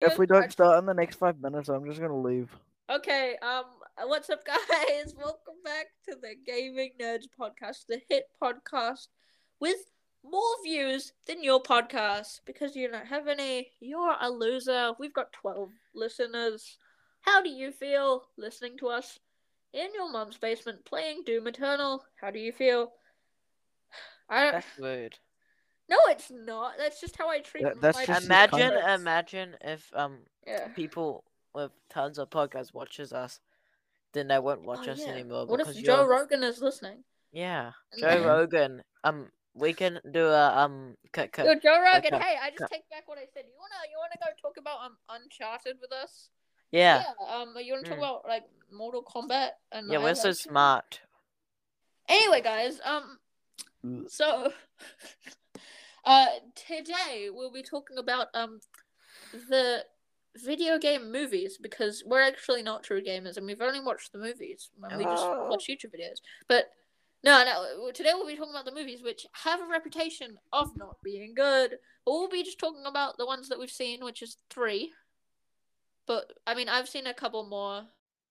If we don't start in the next five minutes, I'm just gonna leave. Okay, um, what's up, guys? Welcome back to the Gaming Nerds podcast, the hit podcast with more views than your podcast because you don't have any. You're a loser. We've got 12 listeners. How do you feel listening to us in your mum's basement playing Doom Eternal? How do you feel? I don't. That's rude. No, it's not. That's just how I treat That- that's my just Imagine, imagine if um Yeah. people with tons of podcast watches us, then they won't watch Oh, us yeah. anymore What if Joe you're Rogan is listening? yeah And Joe then- Rogan. Um, we can do a um cut cut. Yo, Joe Rogan, okay, hey, I just okay. take back what I said. You wanna you wanna go talk about um Uncharted with us? Yeah, yeah Um, you wanna talk Mm. about like Mortal Kombat and yeah, we're so smart. Anyway, guys, um, so uh, today we'll be talking about um the video game movies because we're actually not true gamers and we've only watched the movies we just Oh. watch YouTube videos. But no, no, today we'll be talking about the movies which have a reputation of not being good. But we'll be just talking about the ones that we've seen, which is three. But I mean, I've seen a couple more.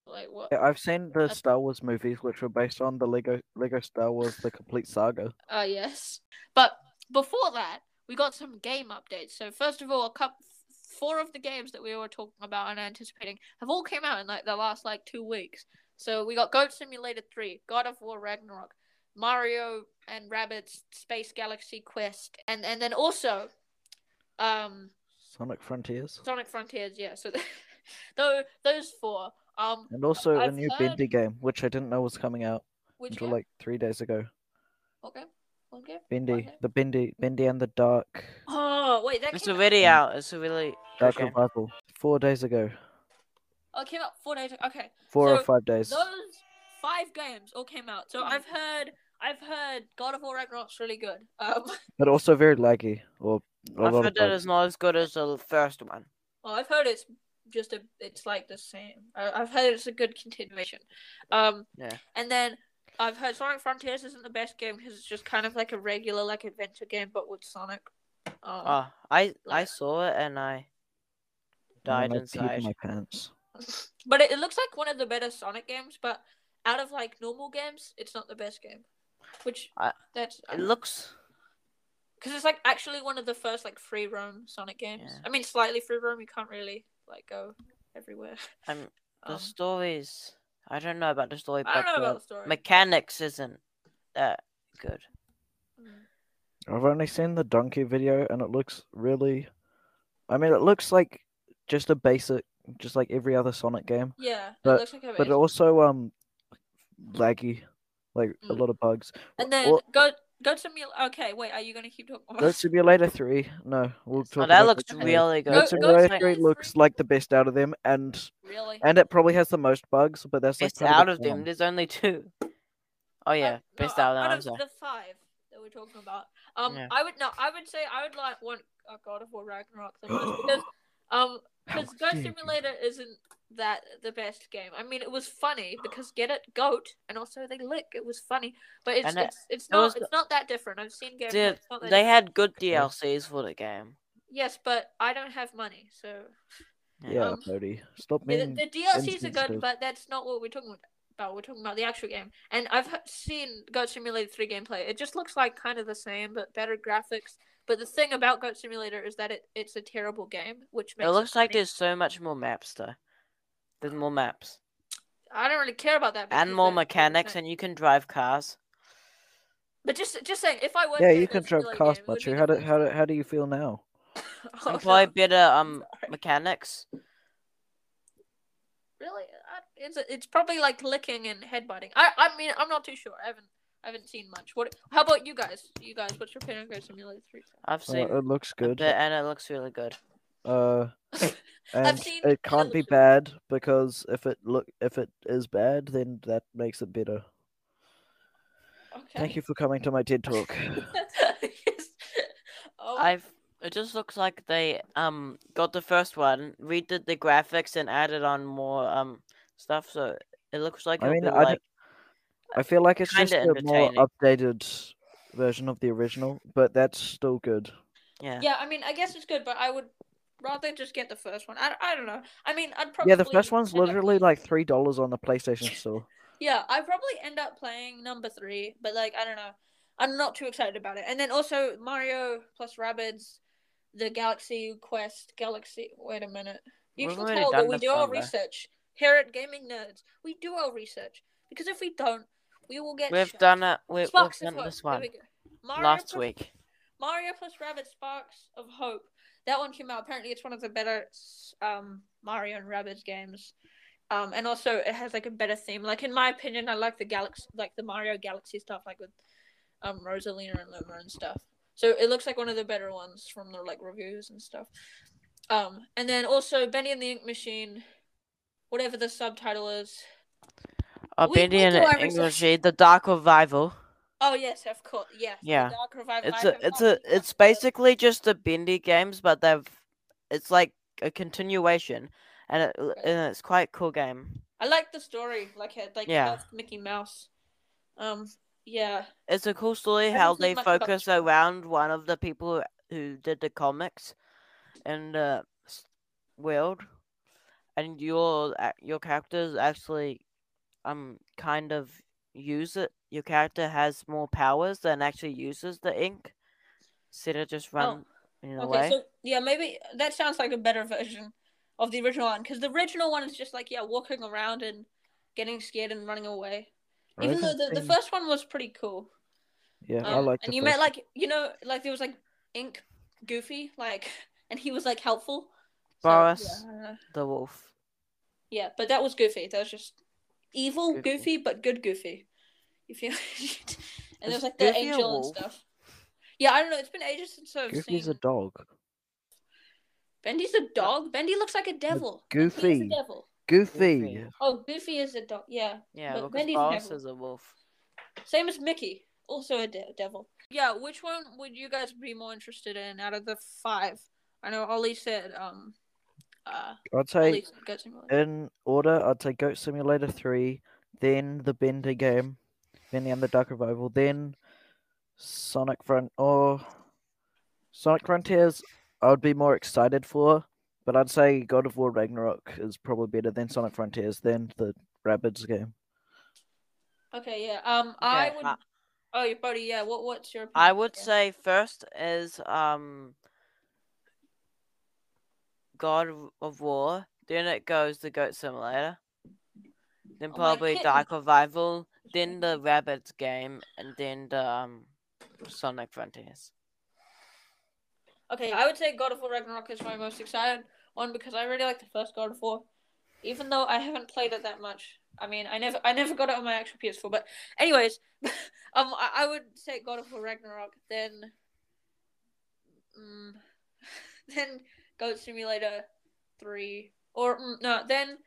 Like what? Yeah, I've seen the Star Wars movies, which were based on the Lego Lego Star Wars: The Complete Saga. Uh, yes. But before that, we got some game updates. So first of all, a couple, four of the games that we were talking about and anticipating have all came out in like the last like two weeks. So we got Goat Simulator Three, God of War Ragnarok, Mario and Rabbids Space Galaxy Quest, and and then also, um, Sonic Frontiers, Sonic Frontiers. Yeah. So those those four. Um, and also a I've new heard- Bendy game, which I didn't know was coming out which until game? like three days ago. Okay. Okay. Bendy, Okay. the Bendy, Bendy and the Dark, Oh wait, that It's came out- already out. It's a really Dark game. Revival. Four days ago, Oh, it came out four days. Okay. four or five days. Those five games all came out. So I've heard I've heard God of War Ragnarok's really good. Um But also very laggy, or a I've lot heard of that it's not as good as the first one. well, I've heard it's just a it's like the same. I, I've heard it's a good continuation. Um Yeah. and then I've heard Sonic Frontiers isn't the best game because it's just kind of like a regular like adventure game but with Sonic. Um, Oh, I I saw it and I died then I peed inside. my pants. but it, it looks like one of the better Sonic games, but out of like normal games, it's not the best game. Which I- that's It looks because it's like actually one of the first like free roam Sonic games. Yeah. I mean, slightly free roam. You can't really like go everywhere. I'm the Um, stories. I don't know about the story, I don't but know the about the story. mechanics isn't that good. Mm. I've only seen the donkey video, and it looks really. I mean, it looks like just a basic, just like every other Sonic game, Yeah, But- it looks like a but base. also um, laggy, like a Mm. lot of bugs. And then Or- go go to me. Okay, wait. Are you gonna keep talking? about Goat Simulator 3. No, we'll talk Oh, that Goat looks Simulator. really good. Go- Goat Goat Simulator Simulator 3 looks like the best out of them, and really? and it probably has the most bugs, but that's like Best part out of them. charm. There's only two. Oh yeah, Uh, best no, out of them. out of sorry. the five that we're talking about. Um, Yeah. I would no. I would say I would like want uh, God of War Ragnarok the most because um How because Goat dare you. Simulator isn't that the best game. I mean, it was funny because get it, goat, and also they lick. It was funny, but it's And it- it's, it's it not was- it's not that different. I've seen games. Dude, not that they different. had good DLCs for the game. yes, but I don't have money, so Yeah, Um, Cody. Stop the, the DLCs are good, insensitive. but that's not what we're talking about. We're talking about the actual game, and I've seen Goat Simulator three gameplay. It just looks like kind of the same, but better graphics. But the thing about Goat Simulator is that it, it's a terrible game, which makes It looks like there's so much more maps though. There's more maps I don't really care about that. and more they're- they're the mechanics, and you can drive cars. But just just saying, if I were Yeah, you can drive cars, but it would Butcher. be How do, how, do, how do you feel now? Oh, And probably no. better um Sorry. mechanics. Really, I, it's it's probably like licking and headbutting. I I mean I'm not too sure. I haven't I haven't seen much. What? How about you guys? You guys, what's your opinion on Goat Simulator three? I've Uh, seen it looks good. bit, and it looks really good. Uh, and seen- it and it can't be looks- bad because if it look if it is bad, then that makes it better. Okay. Thank you for coming to my TED talk. yes. Oh, I've it just looks like they um got the first one, redid the graphics, and added on more um stuff. So it looks like I mean, be I d- like I feel like it's just a more updated version of the original, but that's still good. yeah. yeah. I mean, I guess it's good, but I would rather just get the first one. I, I don't know. I mean, I'd probably Yeah, the first one's end up literally like three dollars on the PlayStation Store. Yeah, I probably end up playing number three, but like I don't know, I'm not too excited about it. And then also Mario plus Rabbids, the Galaxy Quest, Galaxy. Wait a minute, you We've can tell that we do our one, though. research here at Gaming Nerds. We do our research because if we don't, we will get. We've shot. done it. We, we've done Hope. this one we last plus, week. Mario plus Rabbit Sparks of Hope. That one came out. Apparently, it's one of the better um, Mario and Rabbids games. Um, and also it has like a better theme. Like in my opinion, I like the Galaxy, like the Mario Galaxy stuff, like with um Rosalina and Luma and stuff. So it looks like one of the better ones from the like reviews and stuff. Um, and then also Bendy and the Ink Machine, whatever the subtitle is. Uh, We- Bendy we and do research. English, the Dark Revival. Oh yes, of course, yes. the Yeah. Dark Revival. It's a, it's a, it's basically just the Bendy games, but they've, it's like a continuation, and it, and it's quite a cool game. I like the story, like it, like Yeah. Mickey Mouse. Um, yeah. It's a cool story how they much about the focus around one of the people who who did the comics in the world, and your ac- your characters actually um kind of use it. Your character has more powers than actually uses the ink, instead of just run in a Oh, Okay, way. so yeah, maybe that sounds like a better version of the original one because the original one is just like yeah, walking around and getting scared and running away. I Even though the, the first one was pretty cool. Yeah, I Um, like. and the you first met like you know like there was like Ink Goofy like and he was like helpful. So, yeah, I don't know. The wolf. Yeah, but that was Goofy. That was just evil Goofy. Goofy, but good Goofy. You feel? and there Is was like the Goofy angel and stuff. Yeah, I don't know. It's been ages since I've Goofy's seen. Goofy's a dog. Bendy's a dog. Bendy looks like a devil. Bendy is a Goofy. devil. Goofy. Goofy. Oh, Goofy is a dog. Yeah, Yeah, But because Bendy's a Boris devil. is a wolf. same as Mickey, also a de- devil. Yeah, which one would you guys be more interested in out of the five? I know Ollie said um, uh, I'd say Goat Simulator. in order, I'd say Goat Simulator three, then the Bender game, then the Under Dark Revival, then Sonic Front or Sonic Frontiers. I would be more excited for, but I'd say God of War Ragnarok is probably better than Sonic Frontiers, than the Rabbids game. Okay, yeah. Um, I Okay, would. I- oh, your buddy. Yeah. What? What's your? I would Yeah. say first is um God of- War, then it goes the Goat Simulator, then Oh, probably kitten. Dark Revival, then the Rabbids game, and then the um Sonic Frontiers. Okay, I would say God of War Ragnarok is my most excited one because I really like the first God of War, even though I haven't played it that much. I mean, I never, I never got it on my actual PS4. But, anyways, um, I, I would say God of War Ragnarok, then, mm, then Goat Simulator three, or mm, no, then,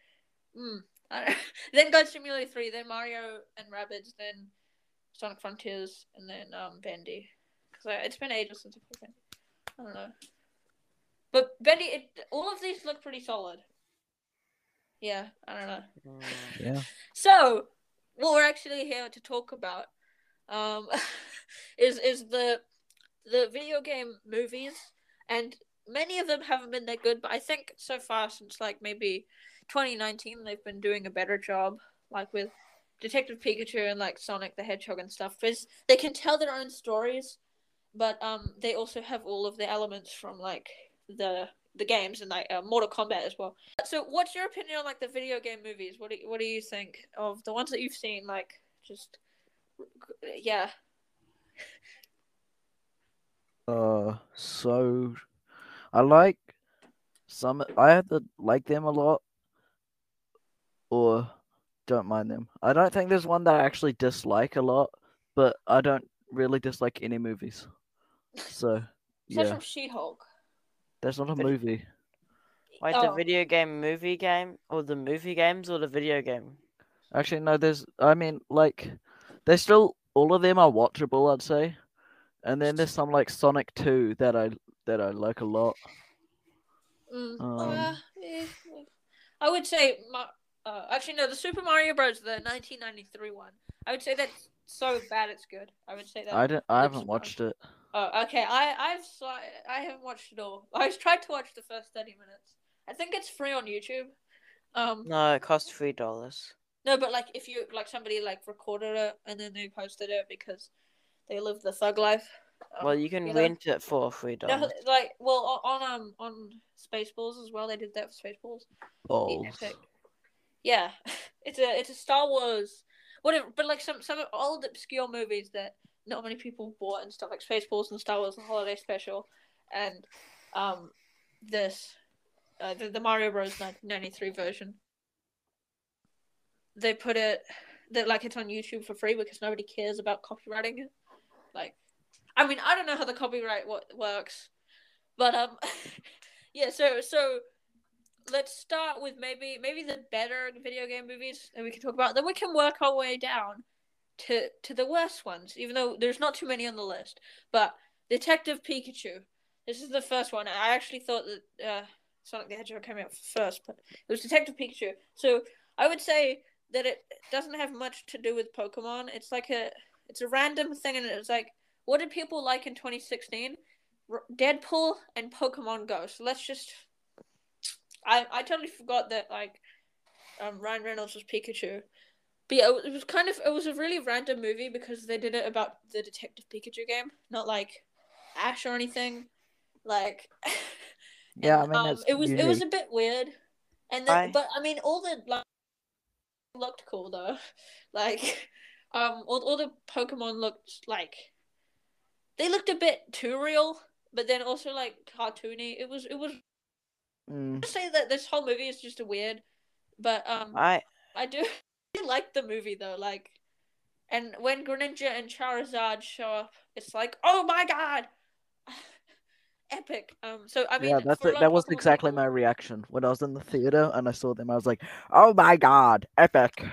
mm, I then Goat Simulator three, then Mario and Rabbids, then Sonic Frontiers, and then um Bendy. Because it's been ages since I played Bendy. I don't know. But Bendy, it, all of these look pretty solid. Yeah, I don't know. Mm, Yeah. So, what we're actually here to talk about, um, is is the the video game movies, and many of them haven't been that good. But I think so far since like maybe 2019, they've been doing a better job, like with Detective Pikachu and like Sonic the Hedgehog and stuff, because they can tell their own stories, but um, they also have all of the elements from like the the games and like uh, Mortal Kombat as well. So, what's your opinion on like the video game movies? What do what do you think of the ones that you've seen? Like, just yeah, Uh, so I like some. I either like them a lot or don't mind them. I don't think there's one that I actually dislike a lot, but I don't really dislike any movies. So such yeah, from She-Hulk. that's not a But- movie. Wait, the Oh. video game movie game, or the movie games, or the video game? Actually, no. There's. I mean, like, they're still all of them are watchable. I'd say, and then there's some like Sonic Two that I that I like a lot. Mm, Um, uh, eh. I would say, uh, actually no, the Super Mario Bros. the 1993 one. I would say that's so bad it's good. I would say that. I don't. I haven't fun. watched it. Oh, okay. I I've saw, I haven't watched it all. I tried to watch the first thirty minutes. I think it's free on YouTube. Um, No, it costs three dollars. no, but like if you like somebody like recorded it and then they posted it because they live the thug life. Um, Well, you can you know? rent it for three no, like well on on, um on Spaceballs as well. They did that for Spaceballs. Balls. Yeah, it's a it's a Star Wars whatever, but like some some old obscure movies that not many people bought and stuff like Spaceballs and Star Wars and Holiday Special, and um this uh, the, the Mario Bros. 1993 version. They put it that like it's on YouTube for free because nobody cares about copywriting it. Like, I mean, I don't know how the copyright what works, but um, yeah. So so let's start with maybe maybe the better video game movies that we can talk about. Then we can work our way down to to the worst ones, even though there's not too many on the list. But Detective Pikachu. This is the first one. I actually thought that uh, Sonic the Hedgehog came out first, but it was Detective Pikachu. So I would say that it doesn't have much to do with Pokemon. It's like a it's a random thing, and it's like, what did people like in 2016? R- Deadpool and Pokemon Go. So let's just I I totally forgot that like um Ryan Reynolds was Pikachu. But yeah, it was- kind of it was a really random movie because they did it about the Detective Pikachu game, not like Ash or anything. Like Yeah, I mean um, it was it was a bit weird. And then I- but I mean all the like looked cool though. Like um all all the Pokemon looked like they looked a bit too real, but then also like cartoony. It was it was Mm. to say that this whole movie is just a weird, but um, I I do really like the movie though. Like, and when Greninja and Charizard show up, it's like, oh my god, epic. Um, so I mean, yeah, that's it. That was exactly people- my reaction when I was in the theater and I saw them. I was like, "Oh my god, epic!"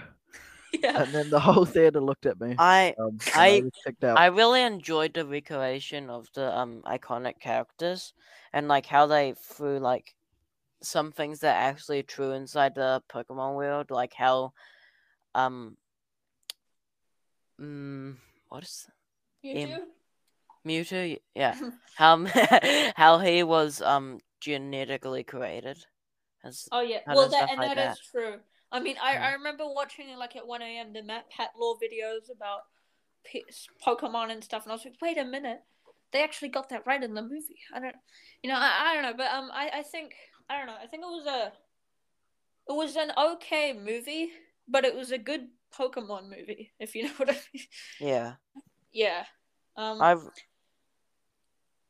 Yeah, And then the whole theater looked at me. I Um, and I- out. I really enjoyed the recreation of the um iconic characters and like how they threw like some things that are actually true inside the Pokemon world, like how um mm, what is you Im- Mewtwo? Yeah. how how he was um genetically created. As Oh yeah, well that and like that is true. I mean, I. I remember watching like at one a.m. the MatPat Law videos about P- Pokemon and stuff, and I was like, wait a minute, they actually got that right in the movie. I don't, you know, I, I don't know, but um, I, I think I don't know. I think it was a, it was an okay movie, but it was a good Pokemon movie, if you know what I mean. yeah. yeah. Um. I've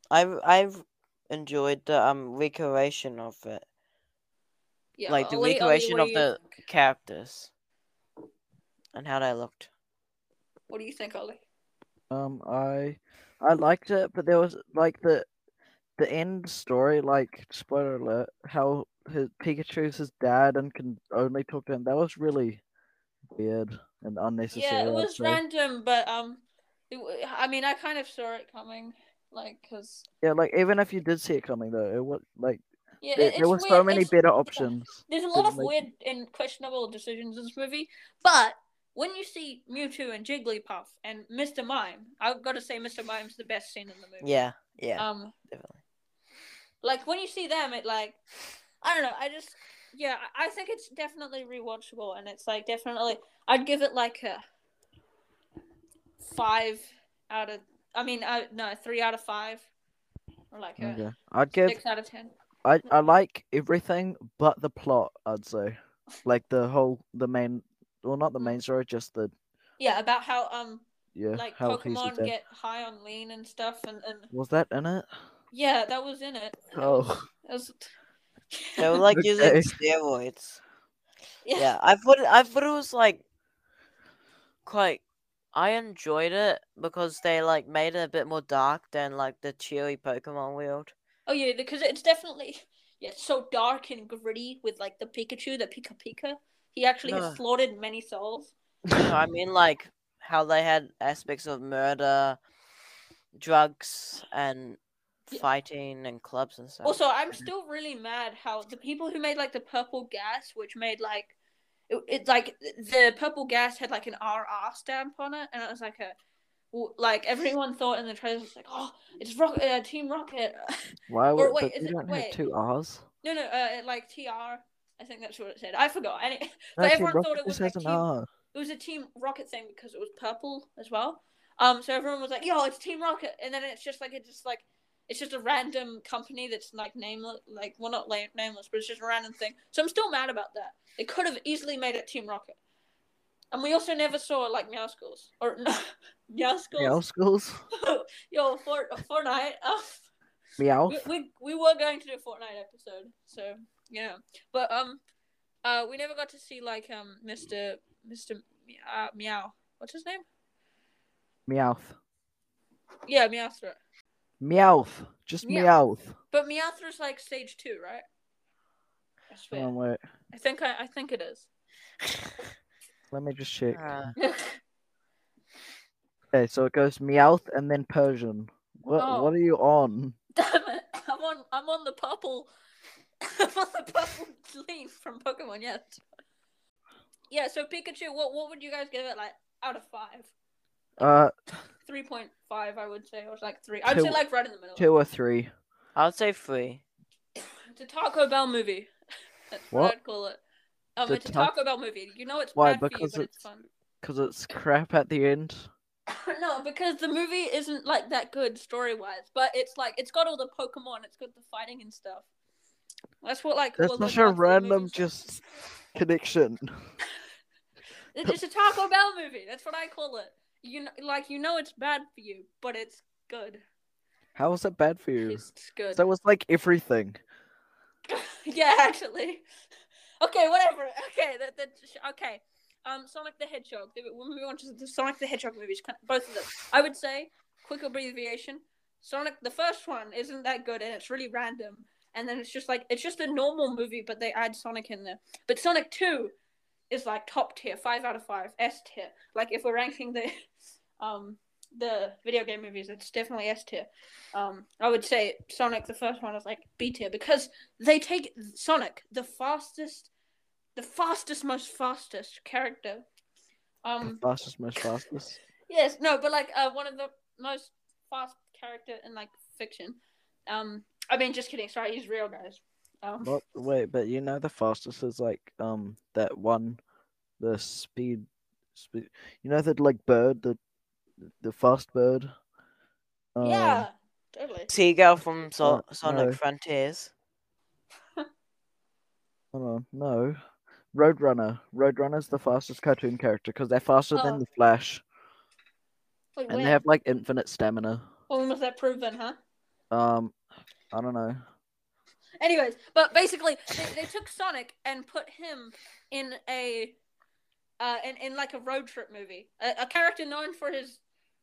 I've I've enjoyed the um recreation of it. Yeah. like, the Ollie- Ollie, recreation what of the- think? characters and how they looked. What do you think, Ollie? Um, I I liked it, but there was like the the end story, like spoiler alert, how his Pikachu's his dad and can only talk to him. That was really weird and unnecessary. Yeah, it was random, but um, it, w- I mean, I kind of saw it coming, like, cause Yeah, like even if you did see it coming though, it was like yeah, there, there were so many It's- better options. There's a lot of make- weird and questionable decisions in this movie, but when you see Mewtwo and Jigglypuff and Mr. Mime, I've got to say Mr. Mime's the best scene in the movie. Yeah, yeah, Um, definitely. like when you see them, it like, I don't know. I just, yeah, I think it's definitely rewatchable, and it's like definitely, I'd give it like a five out of. I mean, uh, no, three out of five, or like a Okay. I'd give six out of ten. I I like everything but the plot, I'd say. Like the whole the main well not the Mm. main story, just the Yeah, about how um yeah, like how Pokemon get high on lean and stuff, and and Was that in it? yeah, that was in it. Oh. was, that was... They were like using Okay. steroids. yeah. Yeah, I thought I thought it was like quite. I enjoyed it because they like made it a bit more dark than like the cheery Pokemon world. Oh yeah, because it's definitely yeah, it's so dark and gritty with like the Pikachu, the Pika Pika. He actually has slaughtered many souls. No, I mean like how they had aspects of murder, drugs, and Yeah. fighting and clubs and stuff. Also, I'm still really mad how the people who made like the purple gas, which made like it, it like the purple gas had like an RR stamp on it, and it was like a like everyone thought in the trailers, it's like, oh, it's Rocket, uh, Team Rocket. Why Or would wait, but you it- don't wait. have two R's? no, no, uh, like TR. I think that's what it said. I forgot. Any, No, but everyone Rocket thought it was like Team. R. It was a Team Rocket thing because it was purple as well. Um, so everyone was like, "Yo, it's Team Rocket," and then it's just like it's just like it's just a random company that's like nameless, like well not nameless, but it's just a random thing. So I'm still mad about that. They could have easily made it Team Rocket. And we also never saw like Meowscles or no, Meow Schools. Meowscles. Yo, for Fortnite. Uh, Meow. we, we we were going to do a Fortnite episode, so yeah. But um, uh, we never got to see like um Mr. Mr. Uh, Meow. What's his name? Meowth. Yeah, Meowth. Meowth. Just Meow. Meowth. But Meowth's like stage two, right? I swear. Wait. I think I, I think it is. Let me just check. Uh, Okay, so it goes Meowth and then Persian. What Oh. what are you on? Damn it! I'm on I'm on the purple. I'm on the purple leaf from Pokemon. Yes. Yeah. So Pikachu, what what would you guys give it like out of five? Uh Three point five, I would say, or like three. I'd Two- say like right in the middle. two or three. I would say three. It's a Taco Bell movie. That's what, What? I'd call it. Um, The it's a Ta- Taco Bell movie. You know it's Why? bad for you, Because but it's. Because it's crap at the end. no, because the movie isn't like that good story wise, but it's like it's got all the Pokemon, it's got the fighting and stuff. That's what like. That's such a random just connection. It's a Taco Bell movie. That's what I call it. You know, like you know it's bad for you, but it's good. How is it bad for you? It's good. That was like everything. yeah, actually. Okay, whatever. Okay, that that okay. Um, Sonic the Hedgehog. We'll move on to the Sonic the Hedgehog movies. Both of them. I would say quick abbreviation. Sonic, the first one isn't that good, and it's really random. And then it's just like it's just a normal movie, but they add Sonic in there. But Sonic Two is like top tier, five out of five, S tier. Like if we're ranking the um the video game movies, it's definitely S tier. Um, I would say Sonic the first one is like B tier because they take Sonic, the fastest, the fastest, most fastest character. The Um, fastest, most fastest. yes, no, but like uh, one of the most fast character in like fiction. Um, I mean, just kidding. Sorry, he's real, guys. Um, What? Wait, but you know the fastest is like um that one, the speed, speed. You know that like bird, the the fast bird. Um, yeah, totally. Seagull from so- Uh, Sonic no. Frontiers. Hold on, no. Roadrunner. Roadrunner's the fastest cartoon character because they're faster Oh. than the Flash, Wait, and they have like infinite stamina. when was that proven, huh? Um, I don't know. Anyways, but basically, they, they took Sonic and put him in a, uh, in, in like a road trip movie. A, a character known for his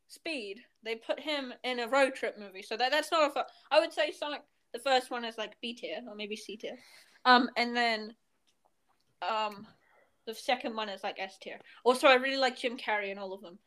speed. They put him in a road trip movie. So that that's not a. fu- I would say Sonic the first one is like B tier or maybe C tier, um, and then, um, the second one is like S tier. Also, I really like Jim Carrey in all of them.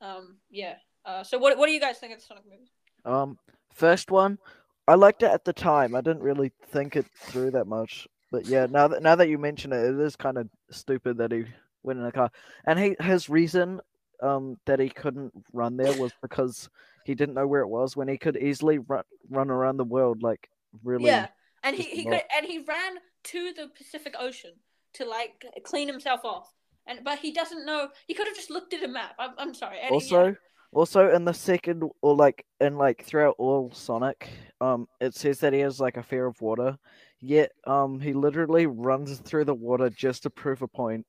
Um, yeah. Uh, so what what do you guys think of the Sonic movies? Um, first one, I liked it at the time. I didn't really think it through that much, but yeah, now that now that you mention it, it is kind of stupid that he went in a car. And he his reason, um, that he couldn't run there was because he didn't know where it was when he could easily run run around the world like really. Yeah, and he, he not- could and he ran to the Pacific Ocean to like clean himself off. And but he doesn't know. He could have just looked at a map. I'm, I'm sorry. and he- Also, also in the second or like in like throughout all Sonic, um, it says that he has like a fear of water. Yet, um, he literally runs through the water just to prove a point,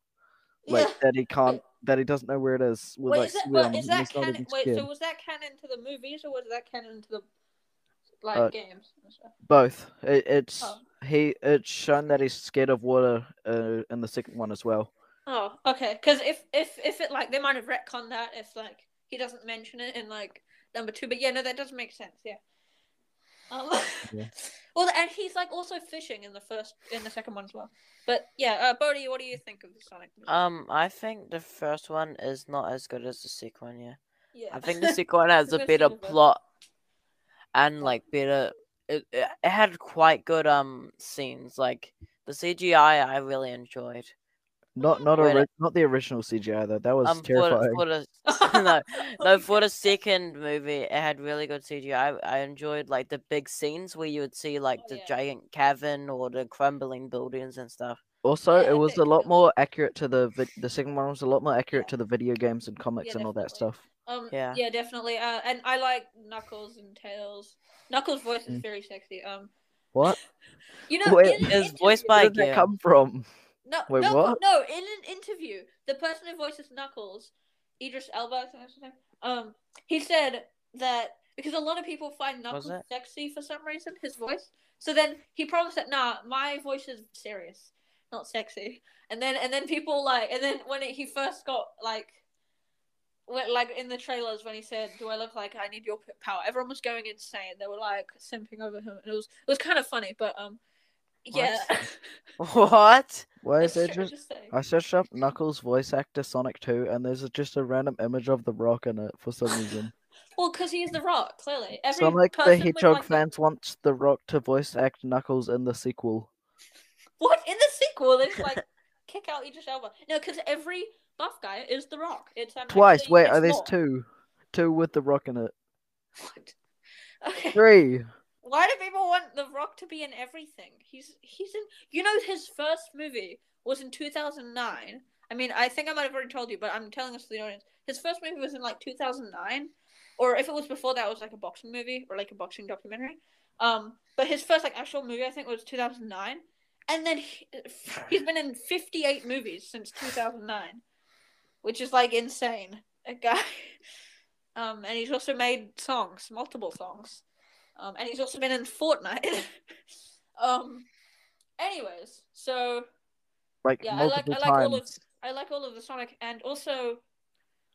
like Yeah. that he can't, that he doesn't know where it is. With Wait, like is that well, is that canon? Wait, scared. so was that canon to the movies or was that canon to the like Uh, games? Both. It, it's Oh. he. It's shown that he's scared of water uh, in the second one as well. Oh, okay. Because if if if it like they might have retconned that if like he doesn't mention it in like number two, but yeah, no, that does make sense. Yeah. Um, Yeah. Well, and he's like also fishing in the first in the second one as well. But yeah, uh, Bodhi, what do you think of the Sonic? movie? Um, I think the first one is not as good as the second one. Yeah, yeah. I think the second one has a better plot and like better. It, it it had quite good um scenes. Like the CGI, I really enjoyed. Not not Wait, ori- not the original CGI though. That was Um, for, terrifying. for the no, no, for the second movie, it had really good CGI. I, I enjoyed like the big scenes where you would see like Oh, the yeah. giant cavern or the crumbling buildings and stuff. Also, Yeah, it was a lot more accurate to the vid- the second one was a lot more accurate Yeah. to the video games and comics Yeah, and all that stuff. Um, Yeah. yeah, definitely. Uh, and I like Knuckles and Tails. Knuckles' voice is Mm. very sexy. Um, What? you know, Wait, in an It's voiced by Where did that come from? No, Wait, no, what? no. In an interview, the person who voices Knuckles, Idris Elba, I think that's his name. Um, he said that because a lot of people find Knuckles sexy for some reason, his voice. So then he promised that, nah, my voice is serious, not sexy. And then and then people like, and then when it, he first got like. Like in the trailers when he said, "Do I look like I need your power?" Everyone was going insane. They were like simping over him, and it was it was kind of funny. But um, yeah, What? Why is That's it just? just. I searched up Knuckles voice actor Sonic 2 and there's just a random image of The Rock in it for some reason. Well, because he's the Rock, clearly. Every Sonic the person Hedgehog like, a- fans want The Rock to voice act Knuckles in the sequel. What in the sequel? They just like kick out Idris Elba. No, because every buff guy is the Rock. It's um, Twice. actually- Wait, it's are there's two? Two with The Rock in it. What? Okay. Three. Why do people want the Rock to be in everything? He's he's in. You know, his first movie was in two thousand nine. I mean, I think I might have already told you, but I'm telling us to the audience. His first movie was in like two thousand nine, or if it was before that, it was like a boxing movie or like a boxing documentary. Um, but his first like actual movie, I think, was two thousand nine, and then he, he's been in fifty eight movies since two thousand nine, which is like insane. A guy. Um, and he's also made songs, multiple songs. Um, and he's also been in Fortnite. um, anyways, so Like yeah, I like multiple I like all of. I like all of the Sonic, and also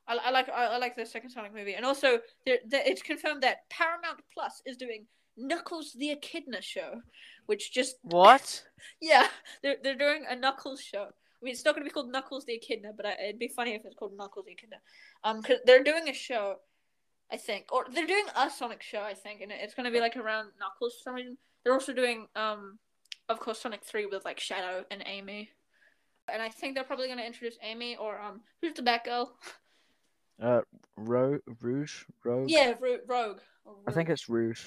I, I like I, I like the second Sonic movie, and also there, there, it's confirmed that Paramount Plus is doing Knuckles the Echidna show, which just What? yeah, they're they're doing a Knuckles show. I mean, it's not going to be called Knuckles the Echidna, but I, it'd be funny if it's called Knuckles the Echidna. Um, cause they're doing a show, I think, or they're doing a Sonic show, I think, and it's going to be like around Knuckles for some reason. They're also doing, um, of course, Sonic Three with like Shadow and Amy, and I think they're probably going to introduce Amy or um, who's the Batgirl? Uh, Ro- Rouge? Rogue? Yeah, Ro- Rogue. or I think it's Rouge.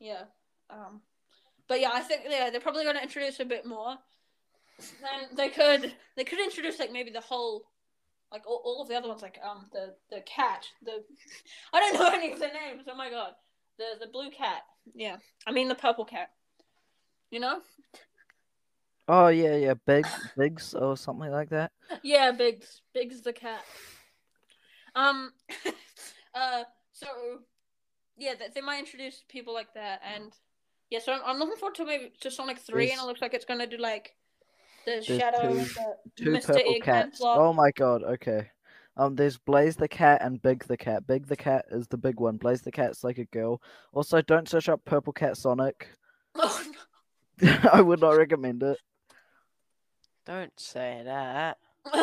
Yeah. Um, but yeah, I think yeah they're probably going to introduce a bit more. Then they could they could introduce like maybe the whole like all, all of the other ones like um the the cat the I don't know any of their names. Oh my god, the the blue cat. Yeah, I mean the purple cat. You know? Oh yeah, yeah, Big Biggs or something like that. Yeah, Biggs. Biggs the cat. Um. uh. So. Yeah, they, they might introduce people like that, and yeah. So I'm, I'm looking forward to maybe to Sonic Three, and it looks like it's gonna do like the There's Shadow two- and the Two Mr. purple Eggman cats. plot. Oh my god, okay. Um, there's Blaze the cat and Big the cat. Big the cat is the big one. Blaze the cat's like a girl. Also, don't search up Purple Cat Sonic. Oh, no. I would not recommend it. Don't say that.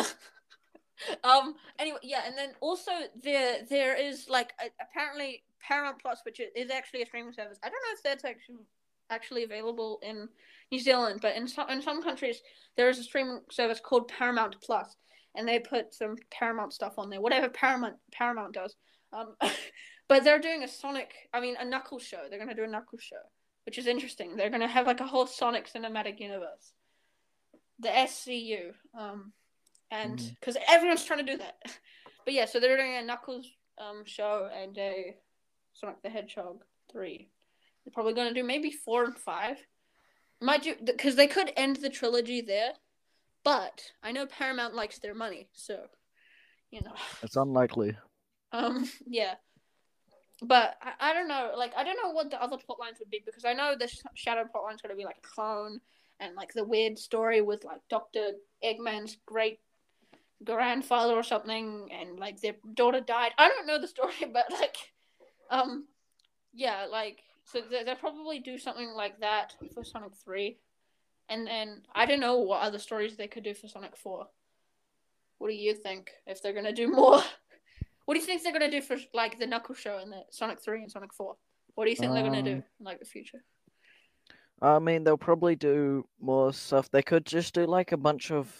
um. Anyway, yeah, and then also there there is like a, apparently Paramount Plus, which is actually a streaming service. I don't know if that's actually actually available in New Zealand, but in some in some countries there is a streaming service called Paramount Plus, and they put some Paramount stuff on there, whatever Paramount Paramount does. Um, but they're doing a Sonic, I mean a Knuckles show. They're gonna do a Knuckles show, which is interesting. They're gonna have like a whole Sonic cinematic universe, the SCU. Um, and because everyone's trying to do that, but yeah, so they're doing a Knuckles um show and a Sonic the Hedgehog three. They're probably gonna do maybe four and five. Might you? because they could end the trilogy there, but I know Paramount likes their money, so you know. It's unlikely. Um, yeah. But I, I don't know, like I don't know what the other plot lines would be because I know the Sh- Shadow plot line's gonna be like a clone and like the weird story with like Doctor Eggman's great grandfather or something and like their daughter died. I don't know the story, but like, um, yeah, like so they, they'll probably do something like that for Sonic Three, and then I don't know what other stories they could do for Sonic Four. What do you think if they're gonna do more? What do you think they're gonna do for like the Knuckle Show and the Sonic Three and Sonic Four? What do you think they're gonna do Um, in like the future? I mean, they'll probably do more stuff. They could just do like a bunch of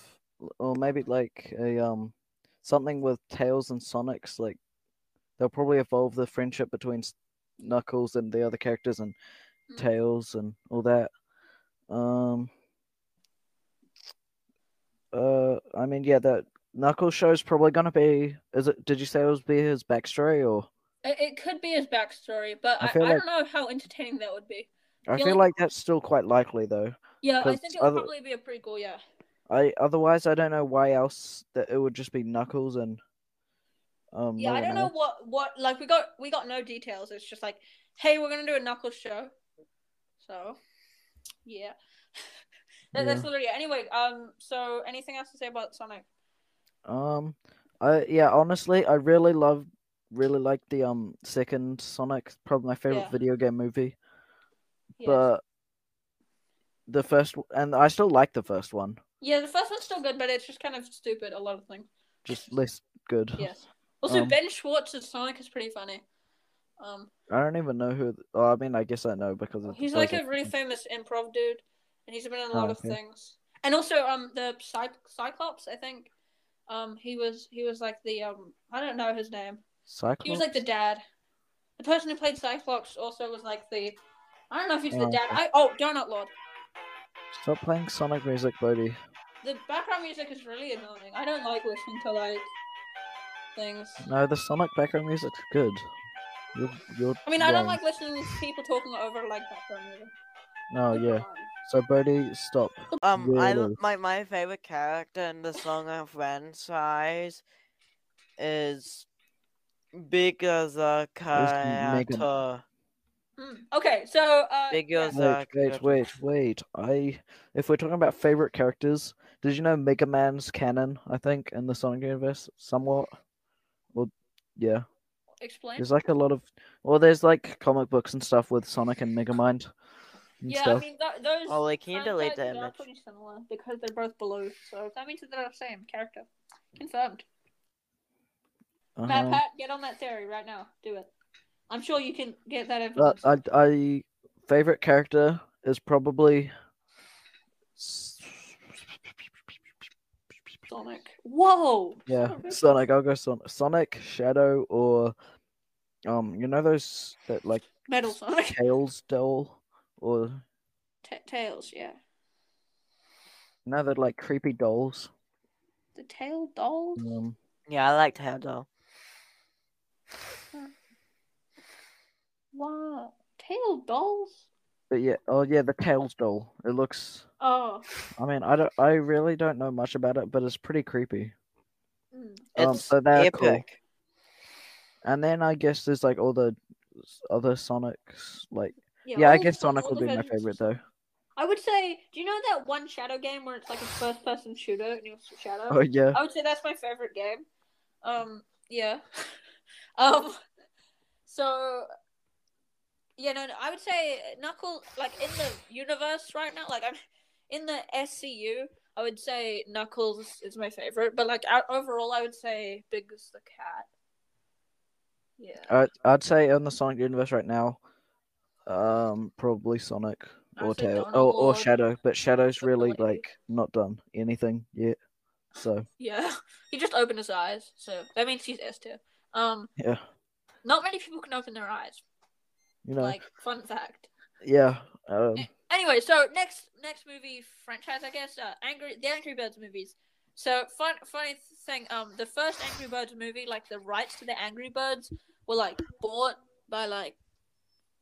or maybe like a um something with Tails and Sonic's like they'll probably evolve the friendship between Knuckles and the other characters and Mm. Tails and all that. Um. Uh, I mean, yeah, that Knuckles show is probably gonna be. Is it? Did you say it was be his backstory or? It, it could be his backstory, but I I, I, feel don't know how entertaining that would be. I feel feel like- like that's still quite likely though. Yeah, I think it would other- probably be a prequel. Yeah. I otherwise I don't know why else that it would just be Knuckles and um. Yeah, no I don't know what what like we got we got no details. It's just like, hey, we're gonna do a Knuckles show. So, yeah. that, That's Yeah. literally it. Anyway, um, so anything else to say about Sonic? Um, I yeah, honestly, I really love, really like the um second Sonic. Probably my favorite Yeah. video game movie. Yes. But the first, and I still like the first one, yeah, the first one's still good, but it's just kind of stupid. A lot of things. just less good. Yes. Also, Um, Ben Schwartz's Sonic is pretty funny. Um, I don't even know who. Oh, I mean, I guess I know because of he's like a really famous improv dude, and he's been in a Oh, lot of okay. things. And also, um, the Cy- Cyclops, I think, um, he was he was like the um, I don't know his name. Cyclops. He was like the dad. The person who played Cyclops also was like the. I don't know if he's the Oh, dad. I oh Donut Lord. Stop playing Sonic music, Bodhi. The background music is really annoying. I don't like listening to like things. No, the Sonic background music's good. You're, you're I mean, I don't like listening to people talking over like background music. No, yeah. So Bodhi, stop. Um, I l- Really? my my favorite character in the Sonic franchise is Bigger the Megan. character. Hmm. Okay, so uh, Bigger yeah. Wait, wait, wait, wait. I if we're talking about favorite characters, did you know Mega Man's canon? I think in the Sonic universe, somewhat. Well, yeah. explain. There's like a lot of, well, there's like comic books and stuff with Sonic and Megamind and Yeah, stuff. I mean th- those. Ollie, can you delete franchises the are pretty similar because they're both blue, so that means that they're the same character. Confirmed. Matt, Uh-huh. Pat, get on that theory right now. Do it. I'm sure you can get that But evidence. I, I favorite character is probably S- Sonic. Whoa. yeah Sonic. Sonic. I'll go Son- Sonic, Shadow, or um, you know those that like Metal Sonic. Tails doll, or Ta Tails, yeah. you know that like creepy dolls. The tail dolls. Um, Yeah, I like Tail doll. Wow. Tail dolls. But yeah, oh yeah, the Tails doll. It looks. Oh. I mean, I don't. I really don't know much about it, but it's pretty creepy. Mm. Um, It's so epic. cool. And then I guess there's like all the other Sonics. Like, yeah, I guess Sonic would be my favorite though. I would say, do you know that one Shadow game where it's like a first person shooter and you're Shadow? Oh yeah. I would say that's my favorite game. Um, yeah. um, so yeah, no, no, I would say Knuckles, like in the universe right now, like I'm in the SCU. I would say Knuckles is my favorite, but like out, overall, I would say Big as the cat. Yeah. I'd, I'd say in the Sonic universe right now, um, probably Sonic or Tail or, or Shadow, but Shadow's really like not done anything yet. So Yeah. He just opened his eyes, so that means he's S tier. Um, yeah, not many people can open their eyes. You know, Like fun fact. yeah. Um, Anyway, so next next movie franchise, I guess, uh, Angry the Angry Birds movies. So fun funny thing, um, the first Angry Birds movie, like the rights to the Angry Birds were like bought by like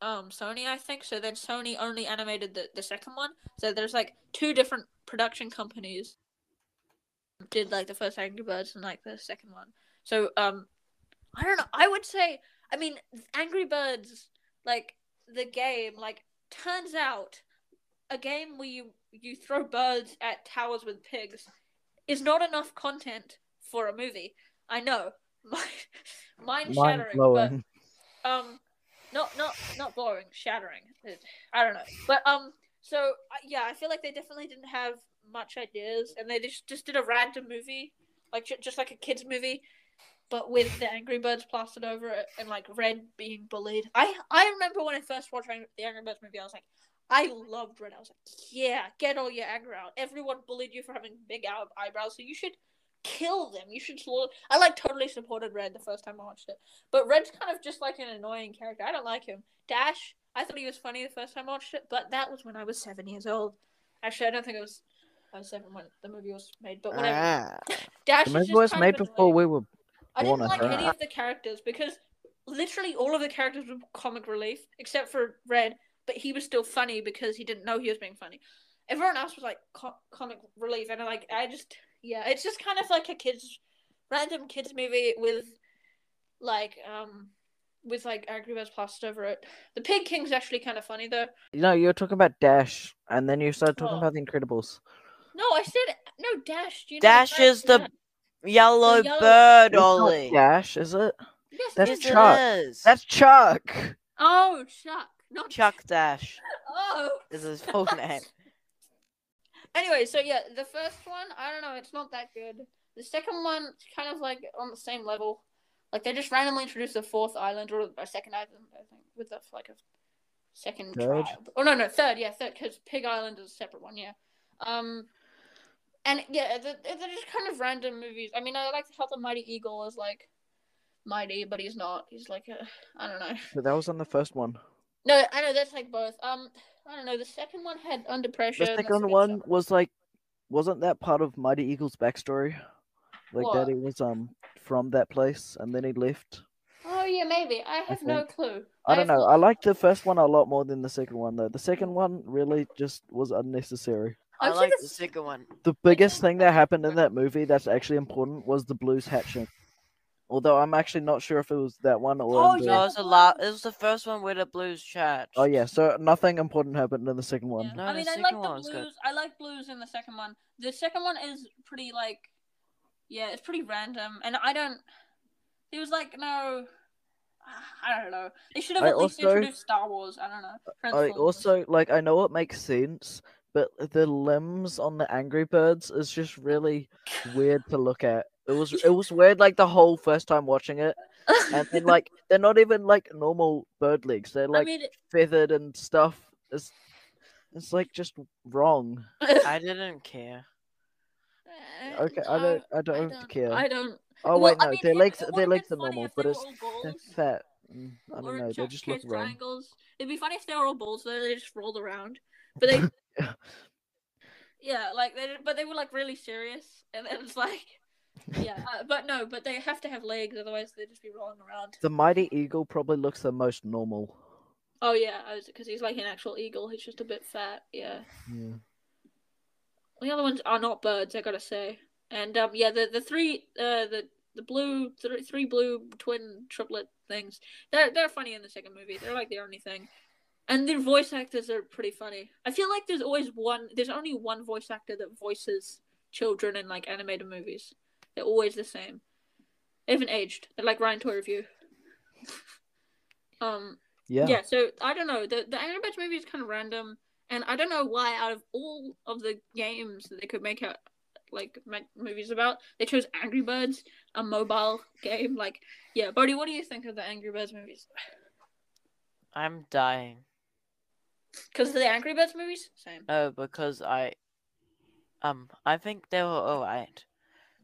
um Sony, I think. So then Sony only animated the the second one. So there's like two different production companies did like the first Angry Birds and like the second one. So um, I don't know. I would say, I mean, Angry Birds, like the game, like turns out a game where you you throw birds at towers with pigs is not enough content for a movie. I know, mind mind shattering, but um, not not not boring, shattering. I don't know, but um, so yeah, I feel like they definitely didn't have much ideas, and they just just did a random movie, like just like a kids movie, but with the Angry Birds plastered over it, and like Red being bullied. I I remember when I first watched the Angry Birds movie, I was like, I loved Red. I was like, yeah, get all your anger out. Everyone bullied you for having big eye- eyebrows, so you should kill them. You should slaughter. I like totally supported Red the first time I watched it, but Red's kind of just like an annoying character. I don't like him. Dash, I thought he was funny the first time I watched it, but that was when I was seven years old. Actually, I don't think it was. I was seven when the movie was made, but whatever. Ah. Dash The movie was made before annoying. we were. I didn't like any of the characters because literally all of the characters were comic relief except for Red, but he was still funny because he didn't know he was being funny. Everyone else was like co- comic relief, and like I just yeah, it's just kind of like a kids random kids movie with like um with like Angry Birds plastered over it. The Pig King's actually kind of funny though. You know, you were talking about Dash, and then you started talking Oh. about the Incredibles. No, I said no. Dash. Do you know Dash is the character? Yellow, yellow- bird, It's not Ollie. Dash, is it? yes, That's Yes, it it is. Chuck. That's Chuck. Oh, Chuck, not Chuck Dash Oh, This is his full name. Anyway, so yeah, the first one, I don't know, it's not that good. The second one, it's kind of like on the same level. Like they just randomly introduced a fourth island or a second island, I think, with a like a second Third? tribe. Oh no, no, third, yeah, third, because Pig Island is a separate one, yeah. Um, and yeah, they're, they're just kind of random movies. I mean, I like how the Mighty Eagle is like mighty, but he's not. He's like a, I don't know. But that was on the first one. No, I know that's like both. Um, I don't know. The second one had Under Pressure. The second one was like, wasn't that part of Mighty Eagle's backstory? Like What? that he was um from that place and then he left. Oh yeah, maybe. I have no clue. I don't know. no- I like the first one a lot more than the second one though. The second one really just was unnecessary. I I'd like the the second one. The biggest thing that happened in that movie that's actually important was the blues hatching. Although I'm actually not sure if it was that one or Oh, in the- No, yeah. it was the la- It was the first one with the blues chat. Oh yeah, so nothing important happened in the second one. Yeah. No, I the mean, I second like the blues. good. I like blues in the second one. The second one is pretty like, yeah, it's pretty random, and I don't. There was like no. I don't know. They should have I at least also- introduced Star Wars. I don't know. I also like I know it makes sense, but the limbs on the Angry Birds is just really weird to look at. It was it was weird like the whole first time watching it, and then like they're not even like normal bird legs. They're I like mean, feathered and stuff. It's it's like just wrong. I didn't care. Okay, I no, don't I don't, care. I don't. oh well, wait, I no, mean, their it- legs it their would've legs are normal, but it's they're fat. Mm, I don't know. They just look wrong. triangles. It'd be funny if they were all balls though. They just rolled around, but they. Yeah. yeah, like they, but they were like really serious, and then it's like, yeah, uh, but no, but they have to have legs, otherwise they'd just be rolling around. The mighty eagle probably looks the most normal. Oh yeah, because he's like an actual eagle. He's just a bit fat. Yeah, Yeah. the other ones are not birds. I gotta say, and um, yeah, the the three uh the the blue three, three blue twin triplet things. They're they're funny in the second movie. They're like the only thing. And their voice actors are pretty funny. I feel like there's always one there's only one voice actor that voices children in like animated movies. They're always the same. They haven't aged. They're like Ryan Toy Review. um Yeah. yeah. so I don't know. The the Angry Birds movie is kind of random, and I don't know why out of all of the games that they could make out like make movies about, they chose Angry Birds, a mobile game. Like, yeah, Bodie, what do you think of the Angry Birds movies? I'm dying. Because of the Angry Birds movies, same. Oh, because I, um, I think they were alright.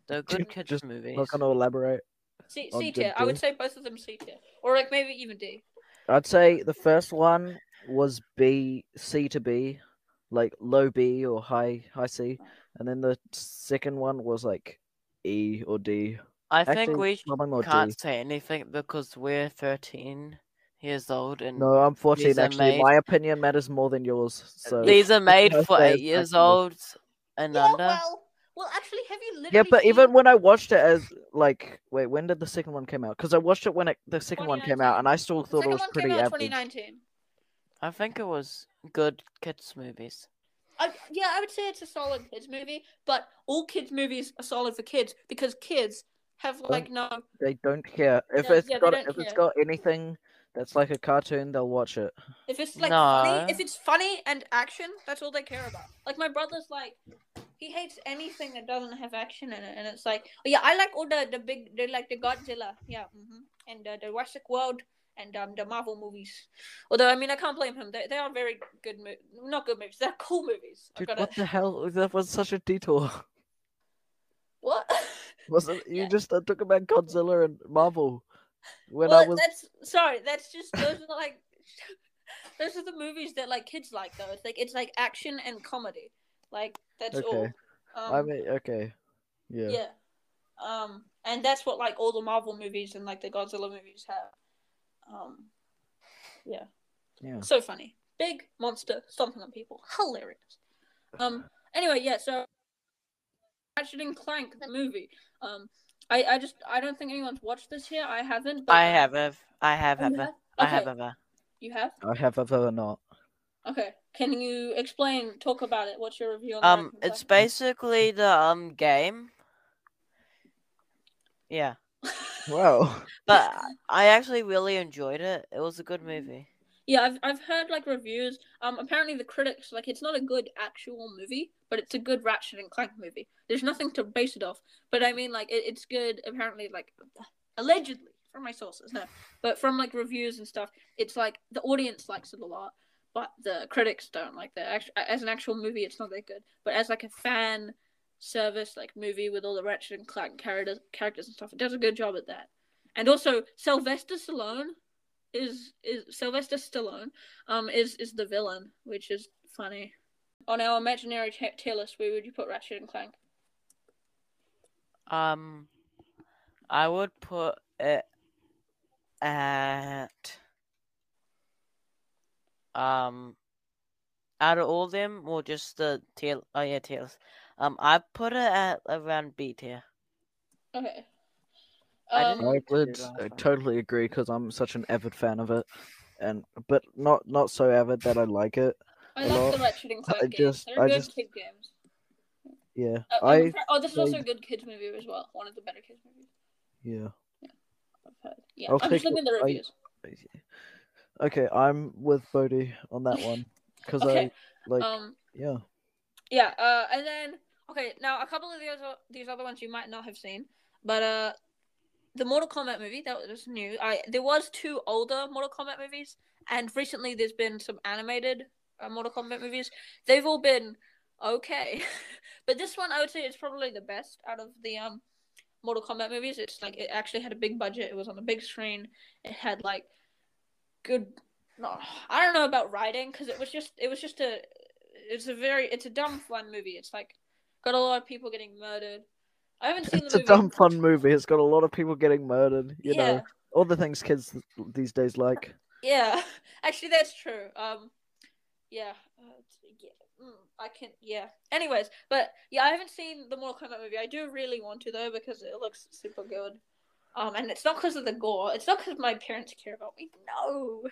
They're good kids Just movies. Not gonna elaborate. C C tier. I would say both of them C tier, or like maybe even D. I'd say the first one was B C to B, like low B or high high C, and then the second one was like E or D. I think Actually, we probably more can't D. say anything because we're 13 years old and No, I'm 14 actually. made- My opinion matters more than yours. So these are made for 8 years old and Yeah, under. well, well, actually, have you literally? yeah, but seen- even when I watched it as like, wait, when did the second one come out? Because I watched it when it, the second one came out, and I still thought it was one pretty came out average. 2019. I think it was good kids movies. I, yeah, I would say it's a solid kids movie, but all kids movies are solid for kids because kids have like no. They don't care if Yeah, it's yeah, got don't if it's care. got anything that's like a cartoon, they'll watch it. If it's like No. funny, if it's funny and action, that's all they care about. Like my brother's like, he hates anything that doesn't have action in it, and it's like, oh, yeah, I like all the the big, they like the Godzilla, yeah, hmm and uh, the Jurassic World and um the Marvel movies. Although I mean I can't blame him. They they are very good mo- not good movies. They're cool movies. I've Dude, gotta- what the hell? That was such a detour. What? Wasn't you Yeah. just uh, talk about Godzilla and Marvel? When well, I was that's sorry. That's just those are like those are the movies that like kids like though. It's like it's like action and comedy. Like that's all. Um, I mean, okay, yeah. yeah. Um, and that's what like all the Marvel movies and like the Godzilla movies have. Um, yeah. Yeah. So funny. Big monster stomping on people. Hilarious. Um. Anyway, yeah. So, Ratchet and Clank the movie. Um. I, I just I don't think anyone's watched this here. I haven't. But, I have, ev- I have, ever, have? I have Okay. ever. You have. I have ever not. Okay. Can you explain? Talk about it. What's your review on? Um, Ratchet it's Clank? basically the um game. Yeah, Wow. but I actually really enjoyed it. It was a good movie. Yeah, I've I've heard like reviews. Um, apparently the critics like it's not a good actual movie, but it's a good Ratchet and Clank movie. There's nothing to base it off, but I mean like it, it's good. Apparently, like allegedly from my sources, no, but from like reviews and stuff, it's like the audience likes it a lot, but the critics don't like that. As an actual movie, it's not that good, but as like a fan service like movie with all the Ratchet and Clank characters characters and stuff, it does a good job at that. And also Sylvester Stallone is is Sylvester Stallone um is is the villain, which is funny. On our imaginary t- tier list, where would you put Ratchet and Clank? Um, I would put it at um out of all of them or just the tail oh yeah tails. Um I put it at around B tier. Okay. I Um, I would last totally agree because I'm such an avid fan of it, and but not not so avid that I like it. I love lot. the Ratchet and Clank I games. just- They're I good just- kid games. Yeah, Uh, I I'm- oh, this is also a good kids movie as well. One of the better kids movies yeah. I've heard. Yeah, I'll I'm just looking at the it- I- reviews. Okay, I'm with Bodie on that one because Okay. I like um, yeah. Yeah, uh, and then okay, now a couple of these these other ones you might not have seen, but uh, the Mortal Kombat movie that was new. I there was two older Mortal Kombat movies, and recently there's been some animated uh, Mortal Kombat movies. They've all been okay, but this one I would say is probably the best out of the um Mortal Kombat movies. It's like it actually had a big budget. It was on a big screen. It had like good. No, I don't know about writing because it was just it was just a it's a very it's a dumb fun movie. It's like got a lot of people getting murdered. I haven't seen It's the a dumb fun movie. It's got a lot of people getting murdered. You yeah, know, all the things kids these days like. yeah. Actually, that's true. Um, yeah, uh, yeah. Mm, I can. Yeah. Anyways, but yeah, I haven't seen the Mortal Kombat movie. I do really want to though because it looks super good. Um, and it's not because of the gore. It's not because my parents care about me. No,